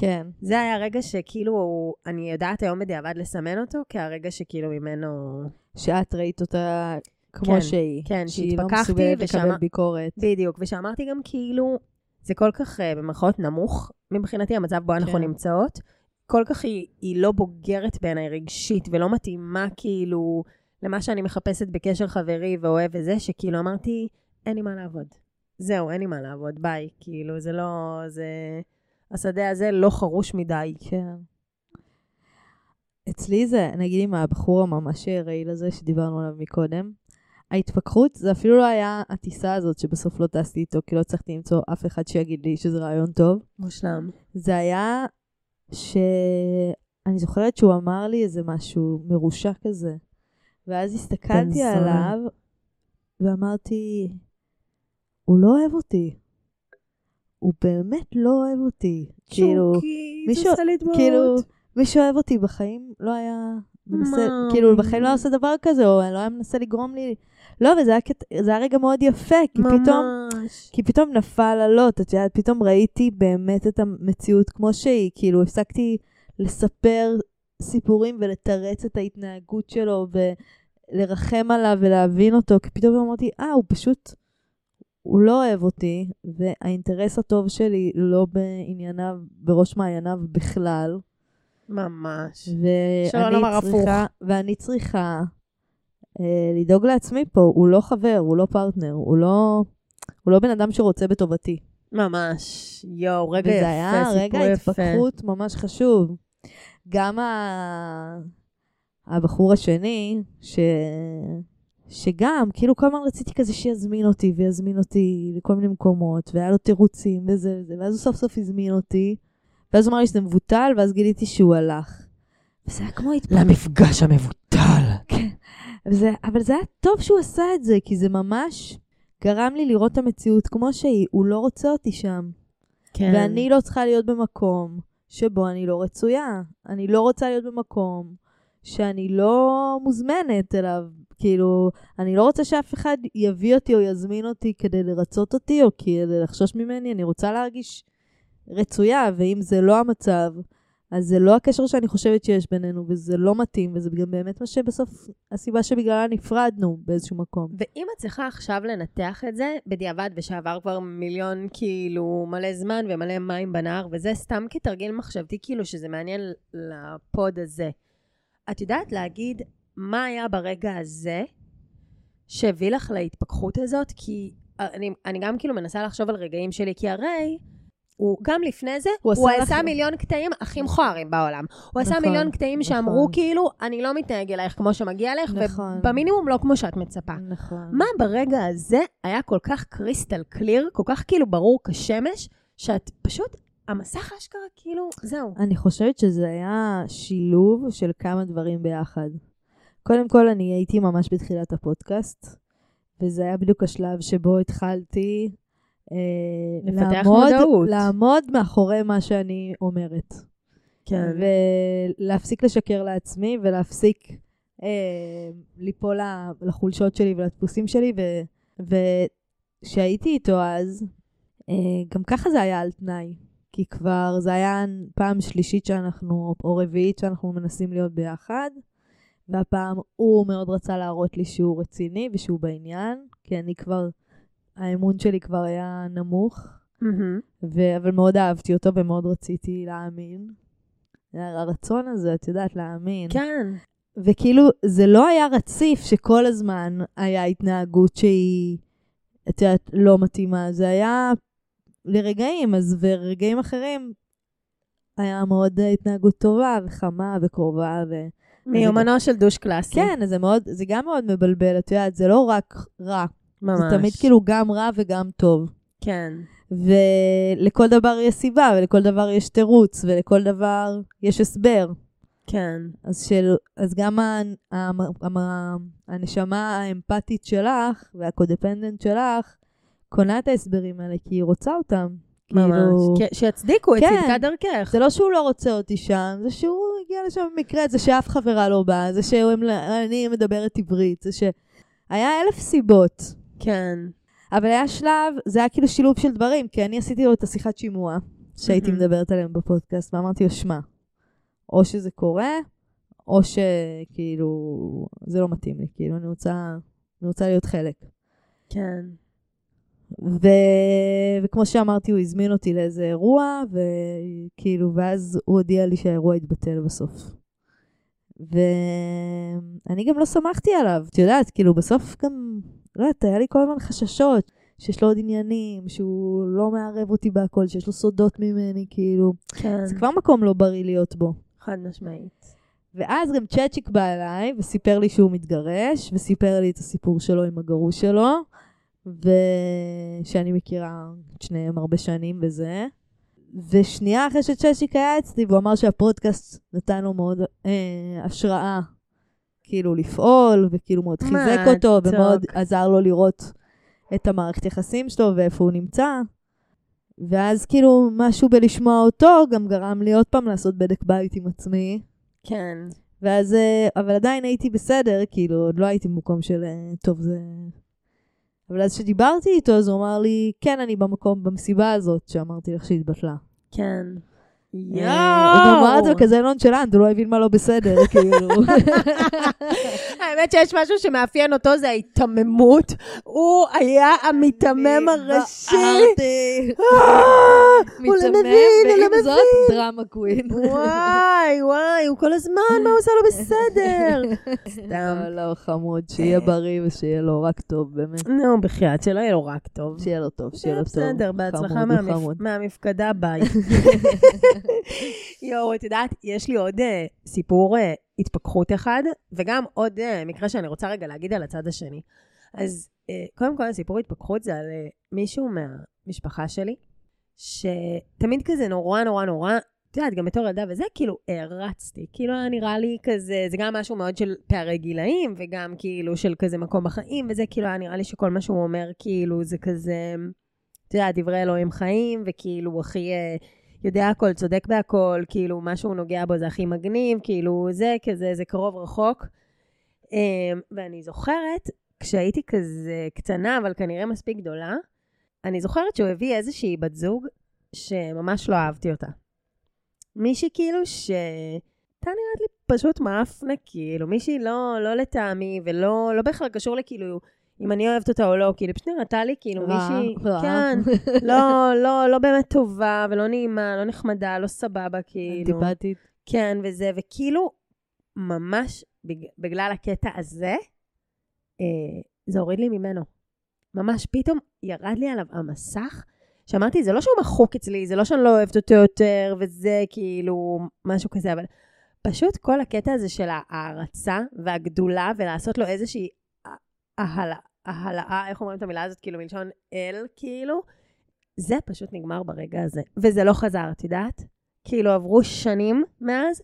כן. זה היה רגע שכאילו, אני יודעת היום בדיעבד לסמן אותו, כהרגע שכאילו ממנו... שאת ראית אותה כמו כן, שהיא. כן, שהיא לא שהתפכחתי מסוגלת ושמה- לקבל ביקורת. בדיוק, ושאמרתי גם כאילו, זה כל כך uh, במרכאות נמוך מבחינתי, המצב בו אנחנו כן. נמצאות. כל כך היא, היא לא בוגרת בעיניי רגשית, ולא מתאימה כאילו למה שאני מחפשת בקשר חברי ואוהב וזה, שכאילו אמרתי, אין לי מה לעבוד. זהו, אין לי מה לעבוד, ביי. כאילו, זה לא, זה... השדה הזה לא חרוש מדי. כן. אצלי זה, נגיד עם הבחור הממש רעיל הזה שדיברנו עליו מקודם, ההתפכחות זה אפילו לא היה הטיסה הזאת שבסוף לא טסתי איתו, כי לא הצלחתי למצוא אף אחד שיגיד לי שזה רעיון טוב. מושלם. זה היה שאני זוכרת שהוא אמר לי איזה משהו מרושע כזה. ואז הסתכלתי זונה. עליו ואמרתי, הוא לא אוהב אותי. הוא באמת לא אוהב אותי. כאילו, מישהו-. כאילו, מי שאוהב אותי בחיים לא היה מנסה, מה? כאילו בחיים לא היה עושה דבר כזה, או לא היה מנסה לגרום לי, לא, וזה היה, זה היה רגע מאוד יפה, כי פתאום, ממש. כי פתאום נפל הלוט, את יודעת, פתאום ראיתי באמת את המציאות כמו שהיא, כאילו הפסקתי לספר סיפורים ולתרץ את ההתנהגות שלו ולרחם עליו ולהבין אותו, כי פתאום אמרתי, אה, הוא פשוט, הוא לא אוהב אותי, והאינטרס הטוב שלי לא בענייניו, בראש מעייניו בכלל. ממש. ואני הפוך. צריכה, ואני צריכה אה, לדאוג לעצמי פה, הוא לא חבר, הוא לא פרטנר, הוא לא, הוא לא בן אדם שרוצה בטובתי. ממש. יואו, רגע יפה, וזה היה רגע סיפור יפה. התפכחות ממש חשוב. גם ה... הבחור השני, ש... שגם, כאילו כל הזמן רציתי כזה שיזמין אותי, ויזמין אותי לכל מיני מקומות, והיה לו תירוצים וזה וזה, ואז הוא סוף סוף הזמין אותי, ואז הוא אמר לי שזה מבוטל, ואז גיליתי שהוא הלך. וזה היה כמו התפכחות. למפגש המבוטל. כן. וזה, אבל זה היה טוב שהוא עשה את זה, כי זה ממש גרם לי לראות את המציאות כמו שהיא. הוא לא רוצה אותי שם. כן. ואני לא צריכה להיות במקום שבו אני לא רצויה. אני לא רוצה להיות במקום שאני לא מוזמנת אליו. כאילו, אני לא רוצה שאף אחד יביא אותי או יזמין אותי כדי לרצות אותי או כדי לחשוש ממני. אני רוצה להרגיש רצויה, ואם זה לא המצב, אז זה לא הקשר שאני חושבת שיש בינינו, וזה לא מתאים, וזה גם באמת מה שבסוף, הסיבה שבגללה נפרדנו באיזשהו מקום. ואם את צריכה עכשיו לנתח את זה, בדיעבד, ושעבר כבר מיליון, כאילו, מלא זמן ומלא מים בנהר, וזה סתם כתרגיל מחשבתי, כאילו, שזה מעניין לפוד הזה. את יודעת להגיד מה היה ברגע הזה שהביא לך להתפכחות הזאת? כי אני, אני גם כאילו מנסה לחשוב על רגעים שלי, כי הרי הוא, גם לפני זה, הוא הוא, עשה עשה מיליון קטעים הכי מכוערים בעולם. הוא עשה נכון, מיליון קטעים שאמרו נכון. כאילו, אני לא מתנהג אלייך כמו שמגיע לך, נכון. ובמינימום לא כמו שאת מצפה. נכון. מה ברגע הזה היה כל כך קריסטל קליר, כל כך כאילו ברור כשמש, שאת פשוט, המסך אשכרה כאילו, זהו. אני חושבת שזה היה שילוב של כמה דברים ביחד. קודם כל, אני הייתי ממש בתחילת הפודקאסט, וזה היה בדיוק השלב שבו התחלתי לפתח לעמוד, מודעות. לעמוד מאחורי מה שאני אומרת. כן. ולהפסיק לשקר לעצמי ולהפסיק אה, ליפול לחולשות שלי ולדפוסים שלי. ו- וכשהייתי איתו אז, אה, גם ככה זה היה על תנאי. כי כבר זה היה פעם שלישית שאנחנו, או רביעית שאנחנו מנסים להיות ביחד, והפעם הוא מאוד רצה להראות לי שהוא רציני ושהוא בעניין, כי אני כבר, האמון שלי כבר היה נמוך. מהמם. ו- אבל מאוד אהבתי אותו ומאוד רציתי להאמין. הרצון הזה, את יודעת, להאמין. כן. וכאילו, זה לא היה רציף שכל הזמן היה התנהגות שהיא, את יודעת, לא מתאימה. זה היה לרגעים, אז ורגעים אחרים היה מאוד אה, התנהגות טובה וחמה וקרובה. ו... מיומנו של דוש קלאסי. כן, זה, מאוד, זה גם מאוד מבלבל, את יודעת, זה לא רק רע. ממש. זה תמיד כאילו גם רע וגם טוב. כן. ולכל דבר יש סיבה, ולכל דבר יש תירוץ, ולכל דבר יש הסבר. כן. אז, של, אז גם ה, ה, ה, הנשמה האמפתית שלך והקודפנדנט שלך קונה את ההסברים האלה, כי היא רוצה אותם. ממש. כאילו, כן, שיצדיקו את כן. צדקת דרכך. זה לא שהוא לא רוצה אותי שם, זה שהוא הגיע לשם במקרה, זה שאף חברה לא באה, זה שאני מדברת עברית, זה ש... היה אלף סיבות. כן. אבל היה שלב, זה היה כאילו שילוב של דברים, כי אני עשיתי לו את השיחת שימוע שהייתי מהמם. מדברת עליהם בפודקאסט, ואמרתי לו, שמע, או שזה קורה, או שכאילו, זה לא מתאים לי, כאילו, אני רוצה, אני רוצה להיות חלק. כן. ו... וכמו שאמרתי, הוא הזמין אותי לאיזה אירוע, וכאילו, ואז הוא הודיע לי שהאירוע התבטל בסוף. ואני גם לא שמחתי עליו, את יודעת, כאילו, בסוף גם, לא יודעת, היה לי כל הזמן חששות שיש לו עוד עניינים, שהוא לא מערב אותי בהכל, שיש לו סודות ממני, כאילו, כן. זה כבר מקום לא בריא להיות בו. חד משמעית. ואז גם צ'צ'יק בא אליי וסיפר לי שהוא מתגרש, וסיפר לי את הסיפור שלו עם הגרוש שלו, ושאני מכירה את שניהם הרבה שנים וזה. ושנייה אחרי שצ'צ'יק היה אצלי, והוא אמר שהפודקאסט נתן לו מאוד אה, השראה, כאילו לפעול, וכאילו מאוד חיזק אותו, מתוק. ומאוד עזר לו לראות את המערכת יחסים שלו ואיפה הוא נמצא. ואז כאילו משהו בלשמוע אותו גם גרם לי עוד פעם לעשות בדק בית עם עצמי. כן. ואז, אה, אבל עדיין הייתי בסדר, כאילו, עוד לא הייתי במקום של, אה, טוב, זה... אבל אז כשדיברתי איתו, אז הוא אמר לי, כן, אני במקום, במסיבה הזאת, שאמרתי לך שהתבטלה. כן. אה, הוא גם אמר את זה בכזה נונשלנט, הוא לא הבין מה לא בסדר, כאילו. האמת שיש משהו שמאפיין אותו, זה ההיתממות. הוא היה המיתמם הראשי. אה, הוא לא מבין, הוא לא ועם זאת, מבין. דרמה קווין. וואי, וואי, הוא כל הזמן, מה הוא עושה לו בסדר? סתם. לא, לא, חמוד, שיהיה בריא ושיהיה לו רק טוב, באמת. נו, בחייאת, שלא יהיה לו רק טוב. שיהיה לו טוב, שיהיה לו טוב. בסדר, בהצלחה. מהמפקדה, ביי. יואו, את יודעת, יש לי עוד אה, סיפור אה, התפכחות אחד, וגם עוד אה, מקרה שאני רוצה רגע להגיד על הצד השני. אז אה, קודם כל, הסיפור התפכחות זה על אה, מישהו מהמשפחה שלי, שתמיד כזה נורא נורא נורא, את יודעת, גם בתור ילדה וזה, כאילו, הערצתי. כאילו, היה נראה לי כזה, זה גם משהו מאוד של פערי גילאים, וגם כאילו של כזה מקום בחיים, וזה כאילו, היה נראה לי שכל מה שהוא אומר, כאילו, זה כזה, את יודעת, דברי אלוהים חיים, וכאילו, הכי אה, יודע הכל, צודק בהכל, כאילו, מה שהוא נוגע בו זה הכי מגניב, כאילו, זה כזה, זה קרוב רחוק. אה, ואני זוכרת, כשהייתי כזה קטנה, אבל כנראה מספיק גדולה, אני זוכרת שהוא הביא איזושהי בת זוג שממש לא אהבתי אותה. מישהי כאילו ש... הייתה נראית לי פשוט מאפנה, כאילו, מישהי לא, לא לטעמי, ולא לא בהכרח קשור לכאילו, אם אני אוהבת אותה או לא, כאילו, פשוט נראתה לי כאילו רע, מישהי... רע. כן, לא, לא, לא באמת טובה, ולא נעימה, לא נחמדה, לא סבבה, כאילו. אנטיפטית. כן, וזה, וכאילו, ממש בג... בגלל הקטע הזה, אה, זה הוריד לי ממנו. ממש פתאום ירד לי עליו המסך, שאמרתי, זה לא שהוא מחוק אצלי, זה לא שאני לא אוהבת אותו יותר, וזה כאילו משהו כזה, אבל פשוט כל הקטע הזה של ההערצה והגדולה, ולעשות לו איזושהי העלאה, איך אומרים את המילה הזאת? כאילו מלשון אל, כאילו, זה פשוט נגמר ברגע הזה. וזה לא חזר, את יודעת? כאילו עברו שנים מאז,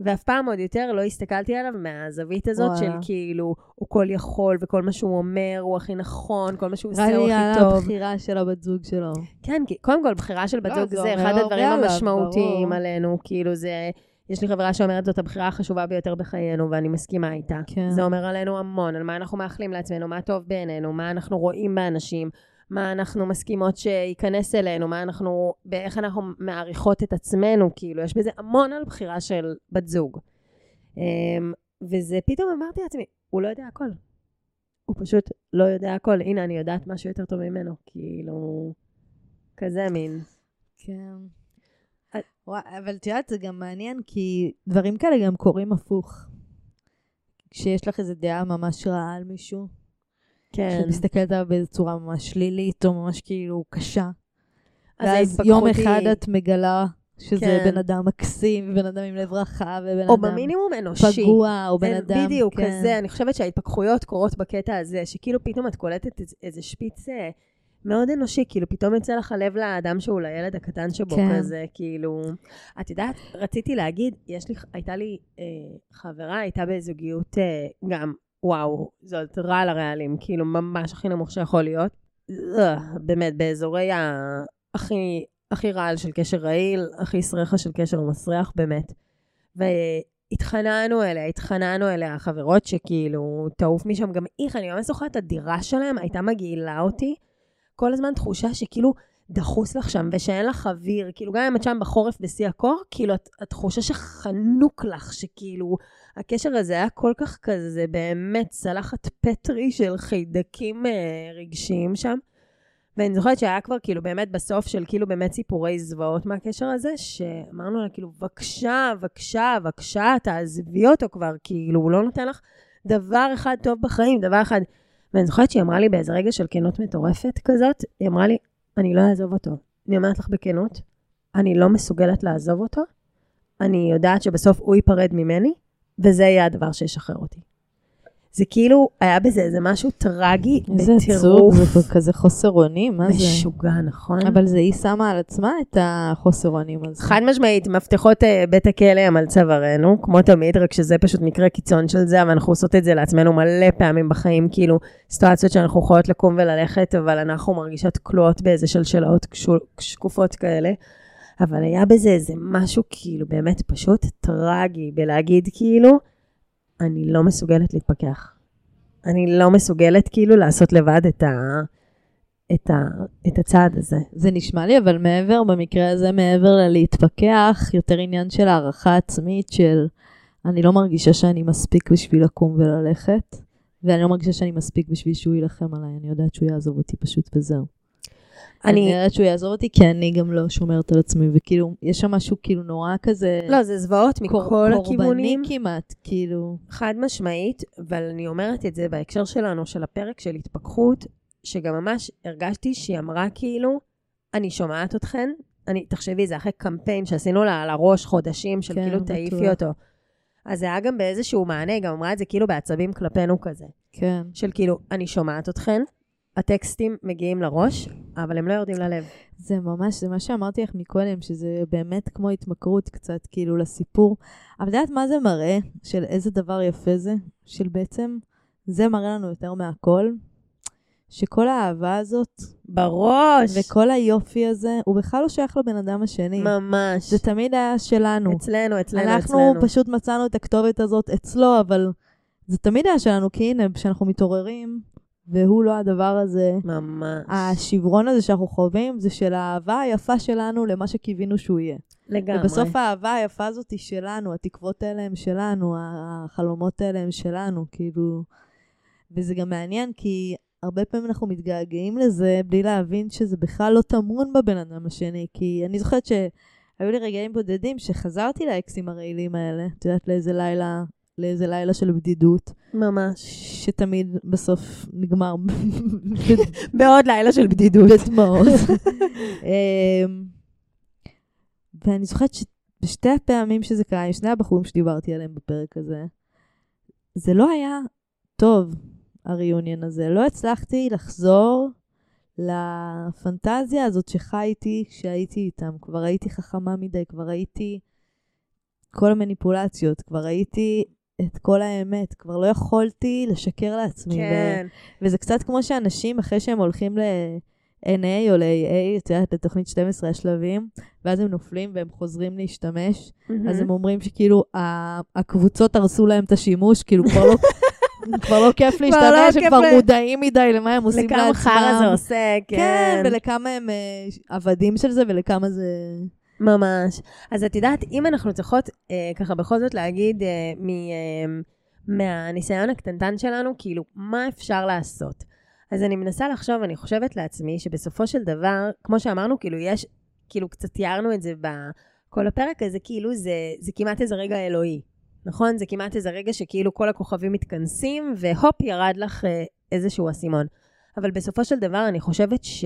ואף פעם עוד יותר לא הסתכלתי עליו מהזווית הזאת וואלה. של כאילו, הוא כל יכול, וכל מה שהוא אומר הוא הכי נכון, כל מה שהוא עושה הוא הכי טוב. לי הבחירה של הבת זוג שלו. כן, כי קודם כל, בחירה של בת לא, זוג זה, זה אחד הדברים המשמעותיים עלינו, כאילו זה... יש לי חברה שאומרת זאת הבחירה החשובה ביותר בחיינו, ואני מסכימה איתה. כן. זה אומר עלינו המון, על מה אנחנו מאחלים לעצמנו, מה טוב בעינינו, מה אנחנו רואים באנשים, מה אנחנו מסכימות שייכנס אלינו, מה אנחנו, באיך אנחנו מעריכות את עצמנו, כאילו, יש בזה המון על בחירה של בת זוג. אמ, וזה, פתאום אמרתי לעצמי, הוא לא יודע הכל. הוא פשוט לא יודע הכל. הנה, אני יודעת משהו יותר טוב ממנו. כאילו, כזה מין. כן. וואי, אבל את יודעת, זה גם מעניין, כי דברים כאלה גם קורים הפוך. כשיש לך איזו דעה ממש רעה על מישהו, כן. שאת מסתכלת עליו באיזו צורה ממש שלילית, או ממש כאילו קשה. ואז יום אחד את מגלה שזה כן. בן אדם מקסים, ובן אדם עם לב רחב, ובן או אדם... או במינימום אנושי. פגוע, או בן אין, אדם... בדיוק, כן. כזה. אני חושבת שההתפכחויות קורות בקטע הזה, שכאילו פתאום את קולטת איזה שפיץ אה, מאוד אנושי, כאילו פתאום יוצא לך הלב לאדם שהוא לילד הקטן שבו כן. כזה, כאילו... את יודעת, רציתי להגיד, יש לי, הייתה לי אה, חברה, הייתה בזוגיות אה, גם וואו, זאת רע לרעלים, כאילו ממש הכי נמוך שיכול להיות. אה, באמת, באזורי הכי, הכי רעל של קשר רעיל, הכי סרחה של קשר מסריח, באמת. והתחננו אליה, התחננו אליה, חברות שכאילו תעוף משם, גם איך, אני ממש זוכרת את הדירה שלהם, הייתה מגעילה אותי. כל הזמן תחושה שכאילו דחוס לך שם, ושאין לך אוויר, כאילו גם אם את שם בחורף בשיא הקור, כאילו התחושה שחנוק לך, שכאילו הקשר הזה היה כל כך כזה באמת צלחת פטרי של חיידקים אה, רגשיים שם. ואני זוכרת שהיה כבר כאילו באמת בסוף של כאילו באמת סיפורי זוועות מהקשר הזה, שאמרנו לה כאילו, בבקשה, בבקשה, בבקשה, תעזבי אותו כבר, כאילו, הוא לא נותן לך דבר אחד טוב בחיים, דבר אחד. ואני זוכרת שהיא אמרה לי באיזה רגע של כנות מטורפת כזאת, היא אמרה לי, אני לא אעזוב אותו. אני אומרת לך בכנות, אני לא מסוגלת לעזוב אותו. אני יודעת שבסוף הוא ייפרד ממני, וזה יהיה הדבר שישחרר אותי. זה כאילו, היה בזה איזה משהו טרגי, בטירוף. איזה עצוב, זה כזה חוסר אונים, מה זה? משוגע, נכון? אבל זה היא שמה על עצמה את החוסר אונים הזה. חד משמעית, מפתחות uh, בית הכלא הם על צווארנו, כמו תמיד, רק שזה פשוט מקרה קיצון של זה, אבל אנחנו עושות את זה לעצמנו מלא פעמים בחיים, כאילו, סיטואציות שאנחנו יכולות לקום וללכת, אבל אנחנו מרגישות כלואות באיזה שלשלאות שקופות כאלה. אבל היה בזה איזה משהו כאילו באמת פשוט טרגי בלהגיד כאילו, אני לא מסוגלת להתפכח. אני לא מסוגלת כאילו לעשות לבד את, ה, את, ה, את הצעד הזה. זה נשמע לי, אבל מעבר, במקרה הזה, מעבר ללהתפכח, יותר עניין של הערכה עצמית, של אני לא מרגישה שאני מספיק בשביל לקום וללכת, ואני לא מרגישה שאני מספיק בשביל שהוא יילחם עליי, אני יודעת שהוא יעזוב אותי פשוט וזהו. אני יודעת שהוא יעזור אותי, כי אני גם לא שומרת על עצמי, וכאילו, יש שם משהו כאילו נורא כזה... לא, זה זוועות מכל הכיוונים. קורבני כמעט, כאילו. חד משמעית, אבל אני אומרת את זה בהקשר שלנו, של הפרק של התפכחות, שגם ממש הרגשתי שהיא אמרה כאילו, אני שומעת אתכן, אני, תחשבי, זה אחרי קמפיין שעשינו לה על הראש חודשים, של כן, כאילו תעיפי אותו. אז זה היה גם באיזשהו מענה, היא גם אמרה את זה כאילו בעצבים כלפינו כזה. כן. של כאילו, אני שומעת אתכן, הטקסטים מגיעים לראש, אבל הם לא יורדים ללב. זה ממש, זה מה שאמרתי לך מקודם, שזה באמת כמו התמכרות קצת, כאילו, לסיפור. אבל את יודעת מה זה מראה? של איזה דבר יפה זה? של בעצם, זה מראה לנו יותר מהכל, שכל האהבה הזאת... בראש! וכל היופי הזה, הוא בכלל לא שייך לבן אדם השני. ממש. זה תמיד היה שלנו. אצלנו, אצלנו, אנחנו אצלנו. אנחנו פשוט מצאנו את הכתובת הזאת אצלו, אבל זה תמיד היה שלנו, כי הנה, כשאנחנו מתעוררים, והוא לא הדבר הזה. ממש. השברון הזה שאנחנו חווים זה של האהבה היפה שלנו למה שקיווינו שהוא יהיה. לגמרי. ובסוף האהבה היפה הזאת היא שלנו, התקוות האלה הם שלנו, החלומות האלה הם שלנו, כאילו... וזה גם מעניין כי הרבה פעמים אנחנו מתגעגעים לזה בלי להבין שזה בכלל לא טמון בבן אדם השני, כי אני זוכרת שהיו לי רגעים בודדים שחזרתי לאקסים הרעילים האלה, את יודעת לאיזה לילה לאיזה לילה של בדידות, ממש. שתמיד בסוף נגמר בעוד לילה של בדידות. בדמעות. אמ, ואני זוכרת שבשתי הפעמים שזה קרה, עם שני הבחורים שדיברתי עליהם בפרק הזה, זה לא היה טוב, הריוניון הזה. לא הצלחתי לחזור לפנטזיה הזאת שחייתי כשהייתי איתם. כבר הייתי חכמה מדי, כבר הייתי כל המניפולציות, כבר הייתי את כל האמת, כבר לא יכולתי לשקר לעצמי. כן. ו- וזה קצת כמו שאנשים, אחרי שהם הולכים ל-NA או ל-AA, את יודעת, לתוכנית 12 השלבים, ואז הם נופלים והם חוזרים להשתמש, אז הם אומרים שכאילו ה- הקבוצות הרסו להם את השימוש, כאילו כבר לא... כבר לא כיף כבר לא להשתמש, הם כבר. מודעים מדי למה הם עושים לעצמם. לכמה חרא זה עושה, כן, כן. ולכמה הם אה, עבדים של זה, ולכמה זה... ממש. אז את יודעת, אם אנחנו צריכות אה, ככה בכל זאת להגיד אה, מ, אה, מהניסיון הקטנטן שלנו, כאילו, מה אפשר לעשות? אז אני מנסה לחשוב, אני חושבת לעצמי שבסופו של דבר, כמו שאמרנו, כאילו, יש, כאילו, קצת תיארנו את זה בכל הפרק הזה, כאילו, זה, זה כמעט איזה רגע אלוהי. נכון? זה כמעט איזה רגע שכאילו כל הכוכבים מתכנסים, והופ, ירד לך אה, איזשהו אסימון. אבל בסופו של דבר, אני חושבת ש...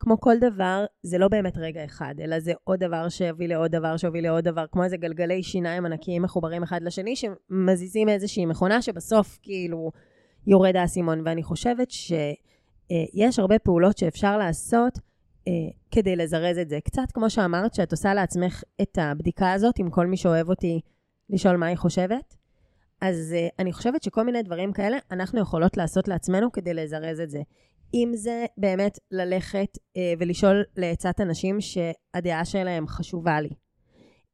כמו כל דבר, זה לא באמת רגע אחד, אלא זה עוד דבר שהביא לעוד דבר שהוביל לעוד דבר, כמו איזה גלגלי שיניים ענקיים מחוברים אחד לשני, שמזיזים איזושהי מכונה שבסוף כאילו יורד האסימון. ואני חושבת שיש הרבה פעולות שאפשר לעשות אה, כדי לזרז את זה. קצת כמו שאמרת, שאת עושה לעצמך את הבדיקה הזאת עם כל מי שאוהב אותי, לשאול מה היא חושבת. אז uh, אני חושבת שכל מיני דברים כאלה אנחנו יכולות לעשות לעצמנו כדי לזרז את זה. אם זה באמת ללכת uh, ולשאול לעצת אנשים שהדעה שלהם חשובה לי.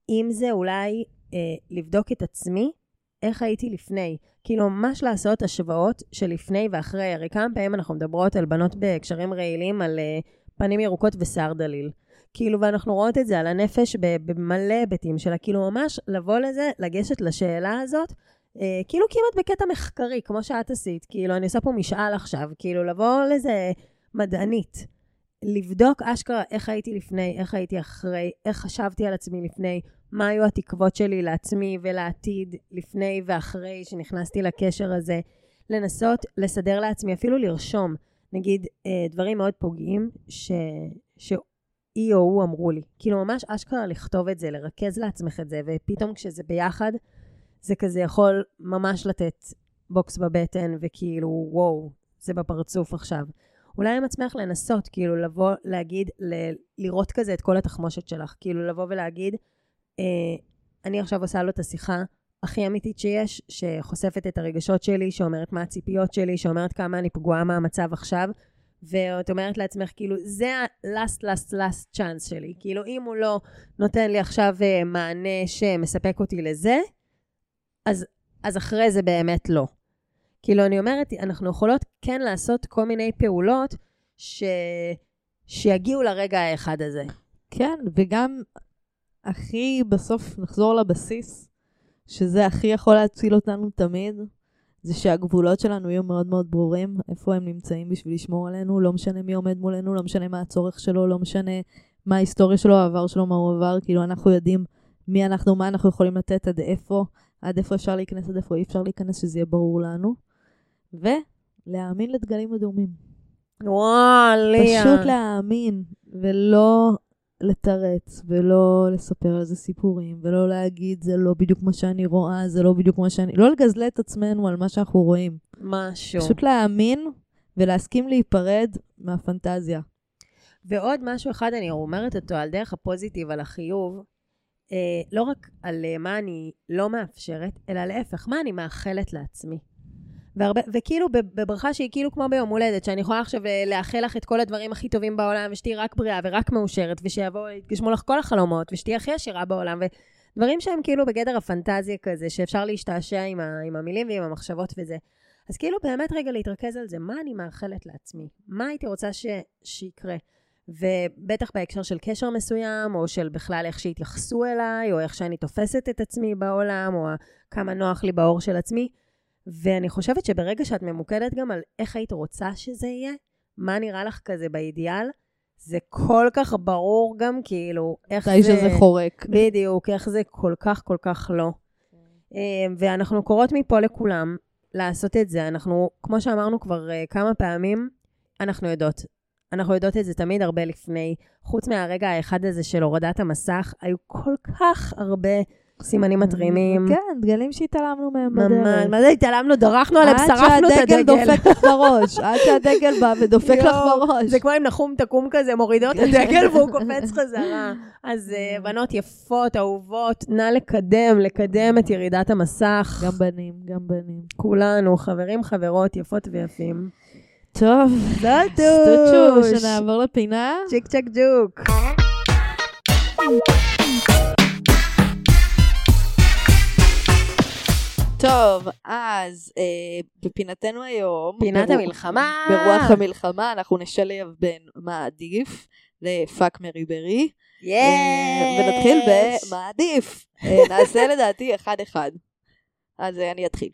אם זה אולי uh, לבדוק את עצמי, איך הייתי לפני. כאילו, ממש לעשות השוואות של לפני ואחרי. הרי כמה פעמים אנחנו מדברות על בנות בהקשרים רעילים, על uh, פנים ירוקות ושיער דליל. כאילו, ואנחנו רואות את זה על הנפש במלא היבטים שלה. כאילו, ממש לבוא לזה, לגשת לשאלה הזאת, אה, כאילו כמעט בקטע מחקרי, כמו שאת עשית. כאילו, אני עושה פה משאל עכשיו, כאילו, לבוא לזה מדענית. לבדוק אשכרה איך הייתי לפני, איך הייתי אחרי, איך חשבתי על עצמי לפני, מה היו התקוות שלי לעצמי ולעתיד לפני ואחרי שנכנסתי לקשר הזה. לנסות לסדר לעצמי, אפילו לרשום, נגיד, אה, דברים מאוד פוגעים ש... שהיא או הוא אמרו לי. כאילו, ממש אשכרה לכתוב את זה, לרכז לעצמך את זה, ופתאום כשזה ביחד, זה כזה יכול ממש לתת בוקס בבטן, וכאילו, וואו, זה בפרצוף עכשיו. אולי עם עצמך לנסות, כאילו, לבוא, להגיד, ל- לראות כזה את כל התחמושת שלך. כאילו, לבוא ולהגיד, אה, אני עכשיו עושה לו את השיחה הכי אמיתית שיש, שחושפת את הרגשות שלי, שאומרת מה הציפיות שלי, שאומרת כמה אני פגועה מהמצב עכשיו, ואת אומרת לעצמך, כאילו, זה ה-last, last, last chance שלי. כאילו, אם הוא לא נותן לי עכשיו אה, מענה שמספק אותי לזה, אז, אז אחרי זה באמת לא. כאילו, אני אומרת, אנחנו יכולות כן לעשות כל מיני פעולות ש... שיגיעו לרגע האחד הזה. כן, וגם הכי בסוף נחזור לבסיס, שזה הכי יכול להציל אותנו תמיד, זה שהגבולות שלנו יהיו מאוד מאוד ברורים, איפה הם נמצאים בשביל לשמור עלינו, לא משנה מי עומד מולנו, לא משנה מה הצורך שלו, לא משנה מה ההיסטוריה שלו, העבר שלו, מה הוא עבר, כאילו אנחנו יודעים מי אנחנו, מה אנחנו יכולים לתת, עד איפה, עד איפה אפשר להיכנס, עד איפה אי אפשר להיכנס, שזה יהיה ברור לנו. ולהאמין לדגלים אדומים. וואו, ליה. פשוט להאמין, ולא לתרץ, ולא לספר על זה סיפורים, ולא להגיד, זה לא בדיוק מה שאני רואה, זה לא בדיוק מה שאני... לא לגזלה את עצמנו על מה שאנחנו רואים. משהו. פשוט להאמין ולהסכים להיפרד מהפנטזיה. ועוד משהו אחד, אני אומרת אותו על דרך הפוזיטיב, על החיוב, לא רק על אה, מה אני לא מאפשרת, אלא להפך, מה אני מאחלת לעצמי. והרבה, וכאילו בברכה שהיא כאילו כמו ביום הולדת, שאני יכולה עכשיו אה, לאחל לך את כל הדברים הכי טובים בעולם, ושתהיי רק בריאה ורק מאושרת, ושיבואו, יתגשמו לך כל החלומות, ושתהיי הכי עשירה בעולם, ודברים שהם כאילו בגדר הפנטזיה כזה, שאפשר להשתעשע עם, ה, עם המילים ועם המחשבות וזה. אז כאילו באמת רגע להתרכז על זה, מה אני מאחלת לעצמי? מה הייתי רוצה ש, שיקרה? ובטח בהקשר של קשר מסוים, או של בכלל איך שהתייחסו אליי, או איך שאני תופסת את עצמי בעולם, או כמה נוח לי באור של עצמי. ואני חושבת שברגע שאת ממוקדת גם על איך היית רוצה שזה יהיה, מה נראה לך כזה באידיאל, זה כל כך ברור גם כאילו איך מתי זה... שזה חורק. בדיוק, איך זה כל כך כל כך לא. אה, ואנחנו קוראות מפה לכולם לעשות את זה. אנחנו, כמו שאמרנו כבר אה, כמה פעמים, אנחנו יודעות. אנחנו יודעות את זה תמיד הרבה לפני. חוץ מהרגע האחד הזה של הורדת המסך, היו כל כך הרבה סימנים מתרימים. כן, דגלים שהתעלמנו מהם ממש, בדרך. מה זה התעלמנו, דרכנו עליהם, שרפנו את עד שהדגל הדגל. דופק לך בראש, עד שהדגל בא ודופק לך בראש. זה כמו אם נחום תקום כזה, מורידות את הדגל והוא קופץ חזרה. אז אה, בנות יפות, אהובות, נא לקדם, לקדם את ירידת המסך. גם בנים, גם בנים. כולנו, חברים, חברות, יפות ויפים. טוב, סטוצ'ו. שנעבור לפינה. צ'יק צ'ק ג'וק. טוב, אז אה, בפינתנו היום, פינת ברוח- המלחמה. ברוח המלחמה, אנחנו נשלב בין מה עדיף לפאק מרי ברי. יש! אה, ונתחיל במה עדיף. אה, נעשה לדעתי אחד-אחד. אז אה, אני אתחיל.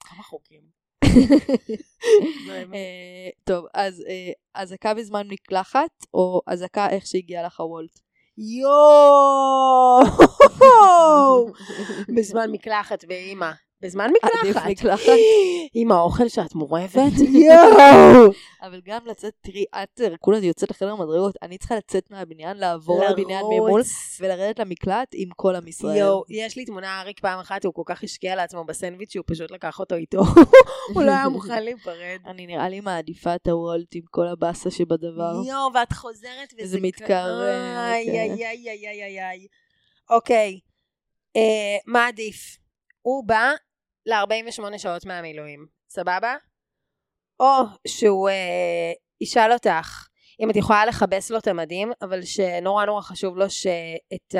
כמה חוקים. אה, טוב, אז אה, אזעקה בזמן מקלחת, או אזעקה איך שהגיע לך הוולט? יואו! בזמן מקלחת באימא. בזמן עדיף מקלחת. עם האוכל שאת מורבת? יואו! אבל גם לצאת, תראי, את כולה יוצאת לחדר מדרגות, אני צריכה לצאת מהבניין, לעבור לבניין. ממול, ולרדת למקלט עם כל עם ישראל. יואו, יש לי תמונה, אריק פעם אחת, הוא כל כך השקיע לעצמו בסנדוויץ' שהוא פשוט לקח אותו איתו. הוא לא היה מוכן להיפרד. אני נראה לי מעדיפה את הוולט עם כל הבאסה שבדבר. יואו, ואת חוזרת וזה... מתקרר, איי, כן. איי, איי, איי, איי, איי, איי. אוקיי, אה, מה עדיף? הוא בא ל-48 שעות מהמילואים, סבבה? או שהוא אה, ישאל אותך אם את יכולה לכבס לו את המדים, אבל שנורא נורא חשוב לו שאת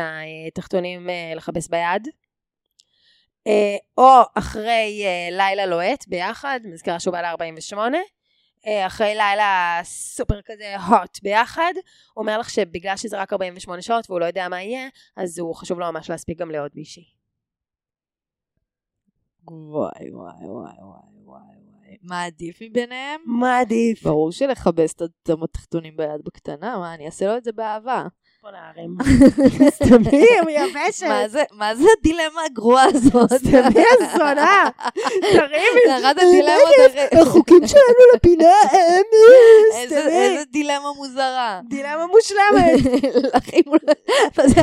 התחתונים אה, לכבס ביד. אה, או אחרי אה, לילה לוהט ביחד, מזכירה שהוא בא ל-48, אה, אחרי לילה סופר כזה הוט ביחד, הוא אומר לך שבגלל שזה רק 48 שעות והוא לא יודע מה יהיה, אז הוא חשוב לו ממש להספיק גם לעוד מישהי. וואי, וואי, וואי, וואי, וואי, וואי. מה עדיף מביניהם? מה עדיף? ברור שלכבס את התחתונים ביד בקטנה, מה, אני אעשה לו את זה באהבה. בוא נערים. סתמי, מייבשת. מה זה, מה זה הדילמה הגרועה הזאת? סתמי הזונה. תרימי. זה אחת הדילמות. החוקים שלנו לפינה הם... סתמי. איזה דילמה מוזרה. דילמה מושלמת.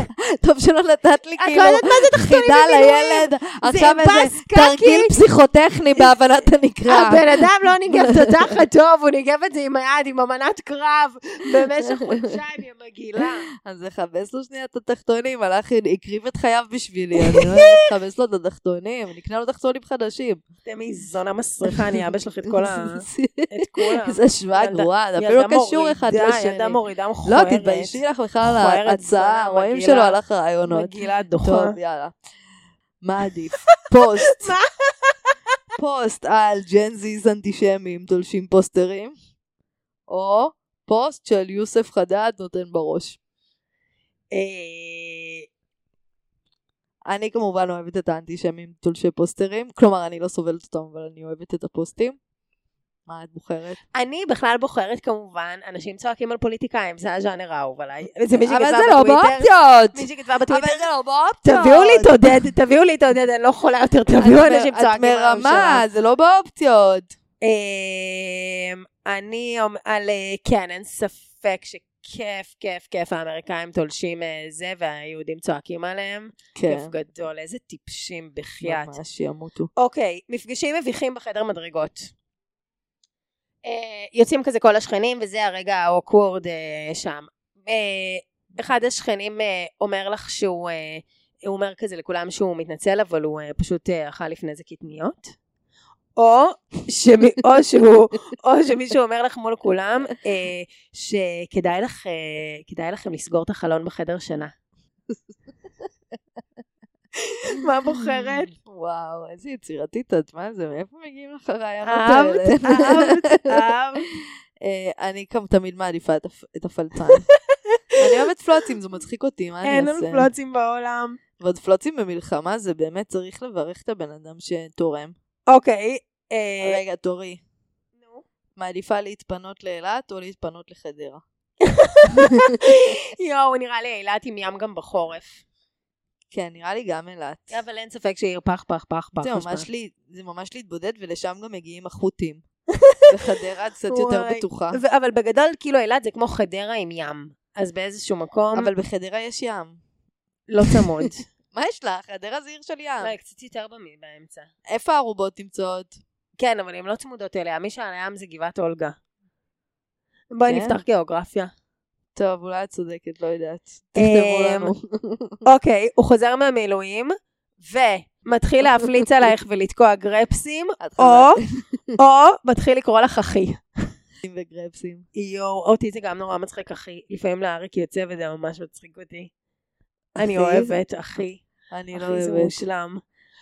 טוב שלא נתת לי כאילו לא תחתונים חידה. לילד, עכשיו איזה. תרגיל פסיכוטכני בהבנת הנקרא. הבן אדם לא ניגב את התחת טוב, הוא ניגב את זה עם היד, עם אמנת קרב, במשך חודשיים, יא מגעילה. אז לכבס לו שנייה את התחתונים, הלך, הקריב את חייו בשבילי, אני לא יודעת, לכבס לו את התחתונים, נקנה לו תחתונים חדשים. תמי זונה מסריחה, אני אבא שלך את כל ה... את כולם. איזה השוואה ילדה- גרועה, זה אפילו לא קשור אחד לשני. ילדה מורידה לא, מכוערת. תתביישי לך בכלל ההצעה, רואים. שלא הלך רעיונות. מגעילה דוחה. טוב, יאללה. מה עדיף? פוסט. פוסט על ג'נזיז אנטישמים תולשים פוסטרים, או פוסט של יוסף חדד נותן בראש. אה, אני כמובן אוהבת את האנטישמים תולשי פוסטרים, כלומר אני לא סובלת אותם אבל אני אוהבת את הפוסטים. מה את בוחרת? אני בכלל בוחרת כמובן, אנשים צועקים על פוליטיקאים, זה הז'אנר האהוב עליי. זה מי אבל שכתבה זה לא בטוויטר. באופציות! מי שכתבה אבל בטוויטר. זה לא באופציות! תביאו לי את עודד, תביאו לי את עודד, אני לא יכולה יותר, תביאו אנשים את צועקים על הממשלה. מרמה, זה לא באופציות. אמ, אני, על, אה, כן, אין ספק שכיף, כיף, כיף האמריקאים תולשים אה, זה, והיהודים צועקים עליהם. כן, כיף גדול, איזה טיפשים בחייאת. ממש ימותו. אוקיי, מפגשים מביכים בחדר מדרגות. אה, יוצאים כזה כל השכנים, וזה הרגע האוקוורד אה, שם. אה, אחד השכנים אה, אומר לך שהוא, אה, הוא אומר כזה לכולם שהוא מתנצל, אבל הוא אה, פשוט אה, אכל לפני זה קטניות. או, שמי, או, שהוא, או שמישהו אומר לך מול כולם אה, שכדאי לך, אה, לכם לסגור את החלון בחדר שינה. מה בוחרת? וואו, איזה יצירתית את, מה זה, מאיפה מגיעים לך הרעיונות אהבת, האלה? אהבת, אהבת. אה, אני גם תמיד מעדיפה את הפ- את הפלצן. אני אוהבת פלוצים, זה מצחיק אותי, מה אני אין אעשה? לנו פלוצים בעולם. ועוד פלוצים במלחמה זה באמת צריך לברך את הבן אדם שתורם. אוקיי. אה, רגע, תורי. נו. מעדיפה להתפנות לאילת או להתפנות לחדרה? יואו, נראה לי אילת עם ים גם בחורף. כן, נראה לי גם אילת. אבל אין ספק שהיא פח פח פח פח. זה. ממש, לי, זה ממש להתבודד, ולשם גם מגיעים החות'ים. וחדרה קצת יותר. בטוחה. אבל בגדול, כאילו אילת זה כמו חדרה עם ים. אז באיזשהו מקום, אבל בחדרה יש ים. לא צמוד. מה יש לך? חדרה זה עיר של ים. אולי קצת יותר במי- באמצע. איפה הערובות נמצאות? כן, אבל הן לא צמודות אליה. מי שעל הים זה גבעת אולגה. בואי כן? נפתח גיאוגרפיה. טוב, אולי את צודקת, לא יודעת. אמ, תכתבו לנו. אוקיי, הוא חוזר מהמילואים, ומתחיל להפליץ עלייך ולתקוע גרפסים, או. או מתחיל לקרוא לך אחי. וגרפסים. יואו, אותי זה גם נורא מצחיק, אחי. לפעמים לאריק יוצא וזה ממש מצחיק אותי. אני? אוהבת, אחי. אני לא אוהבת. מושלם.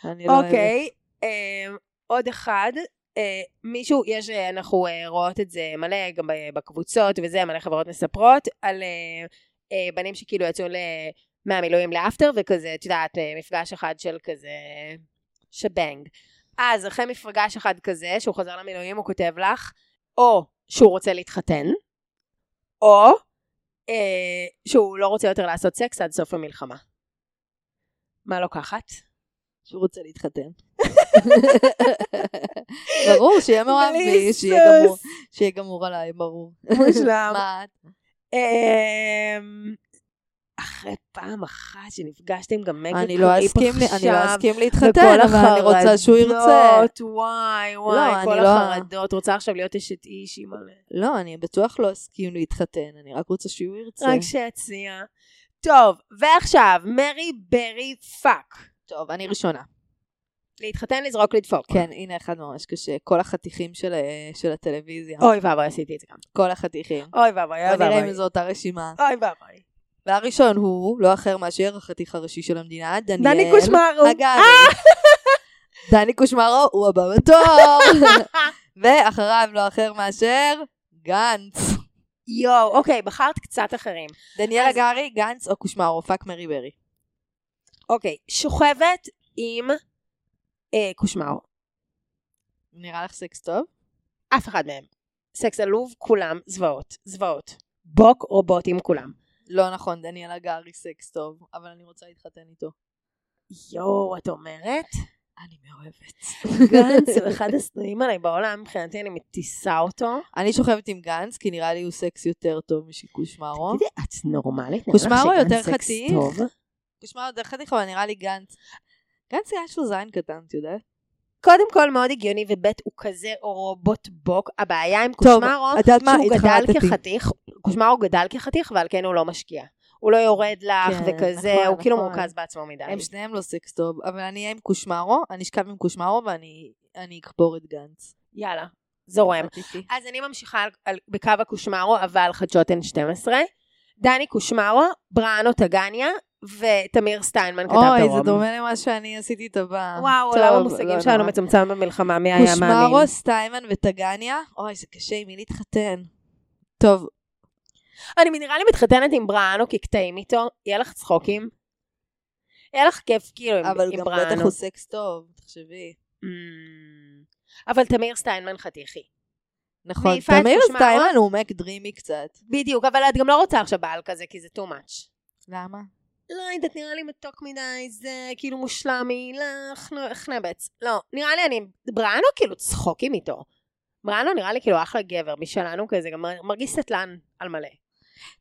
אני לא אוהבת. אוקיי, אמ, עוד אחד. אה, מישהו, יש, אה, אנחנו אה, רואות את זה מלא גם בקבוצות וזה, מלא חברות מספרות על אה, אה, בנים שכאילו יצאו ל- מהמילואים לאפטר וכזה, את יודעת, אה, מפגש אחד של כזה שבנג. אז אחרי מפגש אחד כזה, שהוא חוזר למילואים, הוא כותב לך, או שהוא רוצה להתחתן, או אה, שהוא לא רוצה יותר לעשות סקס עד סוף המלחמה. מה לוקחת? שהוא רוצה להתחתן. ברור, שיהיה מאוהב בי, שיהיה גמור- עליי, ברור. מושלם. מה את? אמ, אחרי פעם אחת שנפגשתי עם גם מגה אני לא אסכים, אני לא אסכים להתחתן, אבל אני רוצה שהוא ירצה. החרדות, וואי לא, וואי, כל לא- החרדות, רוצה עכשיו להיות אשת איש מלא. לא, אני בטוח לא אסכים להתחתן, אני רק רוצה שהוא ירצה. רק שיציע. טוב, ועכשיו, marry bury fuck. טוב, אני ראשונה. להתחתן, לזרוק, לדפוק. כן, הנה אחד ממש קשה. כל החתיכים של ה- של הטלוויזיה. אוי ואבוי, עשיתי את זה גם. כל החתיכים. אוי ואבוי, אוי ואבוי. אם זו אותה רשימה. אוי ואבוי. והראשון הוא לא אחר מאשר החתיך הראשי של המדינה, דניאל. דני קושמרו. אגב, דני קושמרו הוא הבא בתור. ואחריו לא אחר מאשר גנץ. יואו, אוקיי, בחרת קצת אחרים. דניאל אז- הגרי, גנץ או קושמרו, fuck marry bury. אוקיי, שוכבת עם אה, קושמרו. נראה לך סקס טוב? אף אחד מהם. סקס עלוב, כולם זוועות. זוועות. בוק רובוטים כולם. לא נכון, דניאל הגרי סקס טוב, אבל אני רוצה להתחתן איתו. יואו, את אומרת? אני מאוהבת. גנץ הוא אחד השנואים עליי בעולם, מבחינתי אני מטיסה אותו. אני שוכבת עם גנץ, כי נראה לי הוא סקס יותר טוב משקושמרו. תגידי, את נורמלית? קושמרו יותר חתיך. קושמרו יותר חתיך, אבל נראה לי גנץ. גנץ יש לו זין קטן, את יודעת? קודם כל מאוד הגיוני, וב' הוא כזה רובוט בוק. הבעיה עם קושמרו? שהוא גדל. כחתיך, קושמרו גדל כחתיך, ועל כן הוא לא משקיע. הוא לא יורד לך כן, וכזה, נכון, הוא כאילו נכון. מורכז בעצמו מדי. הם שניהם לא סקס טוב, אבל אני אהיה עם קושמרו, אני אשכב עם קושמרו ואני אני אקבור את גנץ. יאללה, זורם. אז אני ממשיכה על, על, בקו הקושמרו, אבל חדשות N12. דני קושמרו, בראנו טגניה ותמיר סטיינמן כתב אוי, דרום. זה דומה למה שאני עשיתי את הבא. וואו, טוב, עולם לא המושגים שלנו. מצומצם במלחמה, מי היה מאמין? קושמרו, סטיימן וטגניה, אוי, זה קשה עם מי להתחתן. טוב, אני נראה לי מתחתנת עם בראנו כקטעים איתו, יהיה לך צחוקים? יהיה לך כיף כאילו עם, אבל עם גם בראנו. בטח הוא סקס טוב, תחשבי. Mm. אבל תמיר סטיינמן חתיכי. נכון, תמיר? סטיימן הוא מק דרימי קצת. בדיוק, אבל את גם לא רוצה עכשיו בעל כזה, כי זה too much. למה? לא יודעת, נראה לי מתוק מדי, זה כאילו מושלמי, לך, חנבץ. לא, נראה לי אני, בראנו כאילו צחוקים איתו. בראנו נראה לי כאילו אחלה גבר, משלנו כזה, גם מר- מרגיש סטלן על מלא.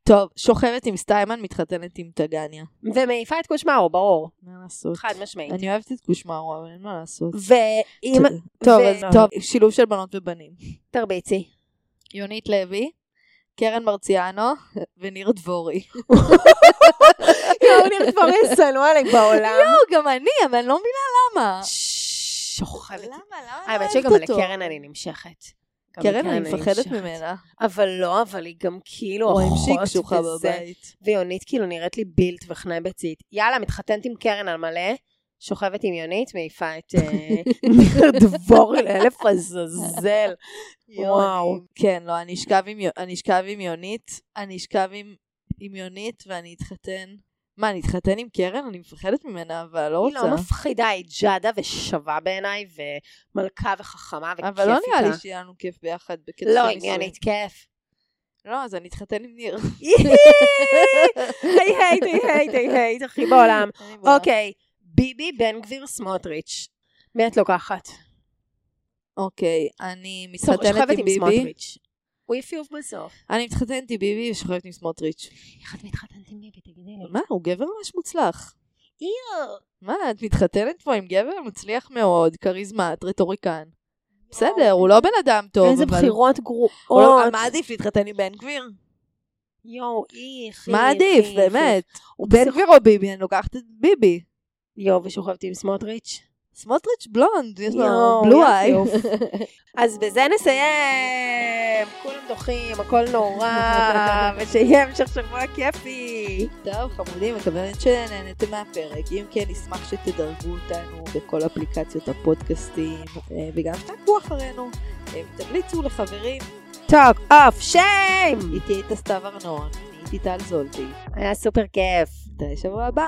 טוב, שוכבת עם סטיימן, מתחתנת עם טגניה. ומעיפה את קושמרו, ברור, מה לעשות? חד משמעית. אני אוהבת את קושמרו, אבל אין מה לעשות. ואם, טוב, אז טוב, שילוב של בנות ובנים. תרביצי. יונית לוי, קרן מרציאנו וניר דבורי. יואו, נראה כבר יסלו עליי בעולם. לא, גם אני, אבל אני לא מבינה למה. שוכבת. למה? למה? האמת אני שגם? לקרן אני נמשכת. קרן, לקרן אני מפחדת. ממנה. אבל לא, אבל היא גם כאילו רואים אחות שהיא קשוחה. בבית. ויונית כאילו נראית לי בילט וחנבצית. יאללה, מתחתנת עם קרן על מלא, שוכבת עם יונית, מעיפה את אה, ניר דבורי לאלף עזאזל. וואו. כן, לא, אני אשכב עם יונית, אני אשכב עם יונית ואני אתחתן. מה, אני אתחתן עם קרן? אני מפחדת ממנה, אבל לא היא רוצה. לא מפחידה, היא ג'אדה ושווה בעיניי, ומלכה וחכמה וכיף איתה. אבל לא נראה לי שיהיה לנו כיף ביחד בקטע לא, של נישואים. יונית כיף. לא, אז אני אתחתן עם ניר. היי הייט, היי הייט, היי הייט, הכי בעולם. אוקיי, ביבי, בן גביר, סמוטריץ'. מי את לוקחת? אוקיי, אני מתחתנת עם ביבי. הוא יפיוף בסוף. אני מתחתנת עם ביבי ושוכבת עם סמוטריץ'. איך את מתחתנת עם ביבי? תגידי לי. מה, הוא גבר ממש מוצלח. איו. מה, את מתחתנת פה עם גבר מצליח מאוד, כריזמט, רטוריקן. בסדר, הוא לא בן אדם טוב, איזה אבל... בחירות הוא לא- גרועות. מה עדיף להתחתן עם בן גביר? יואו, איך. מה עדיף, באמת? הוא בן גביר או ביבי? אני לוקחת את ביבי. יואו, ושוכבת עם סמוטריץ'. סמוטריץ' בלונד, יש לו בלו איי. אז בזה נסיים. כולם דוחים, הכל נורא, ושיהיה המשך שבוע כיפי. טוב, חמודים, מקווה שנהנתם מהפרק. אם כן, נשמח שתדרגו אותנו בכל אפליקציות הפודקאסטים, אה, וגם תעקבו אחרינו. אה, ותמליצו לחברים. Talk of Shame! איתי הייתה סתיו ארנון, אני איתי טל זולטי. היה סופר כיף. נתראה שבוע הבא.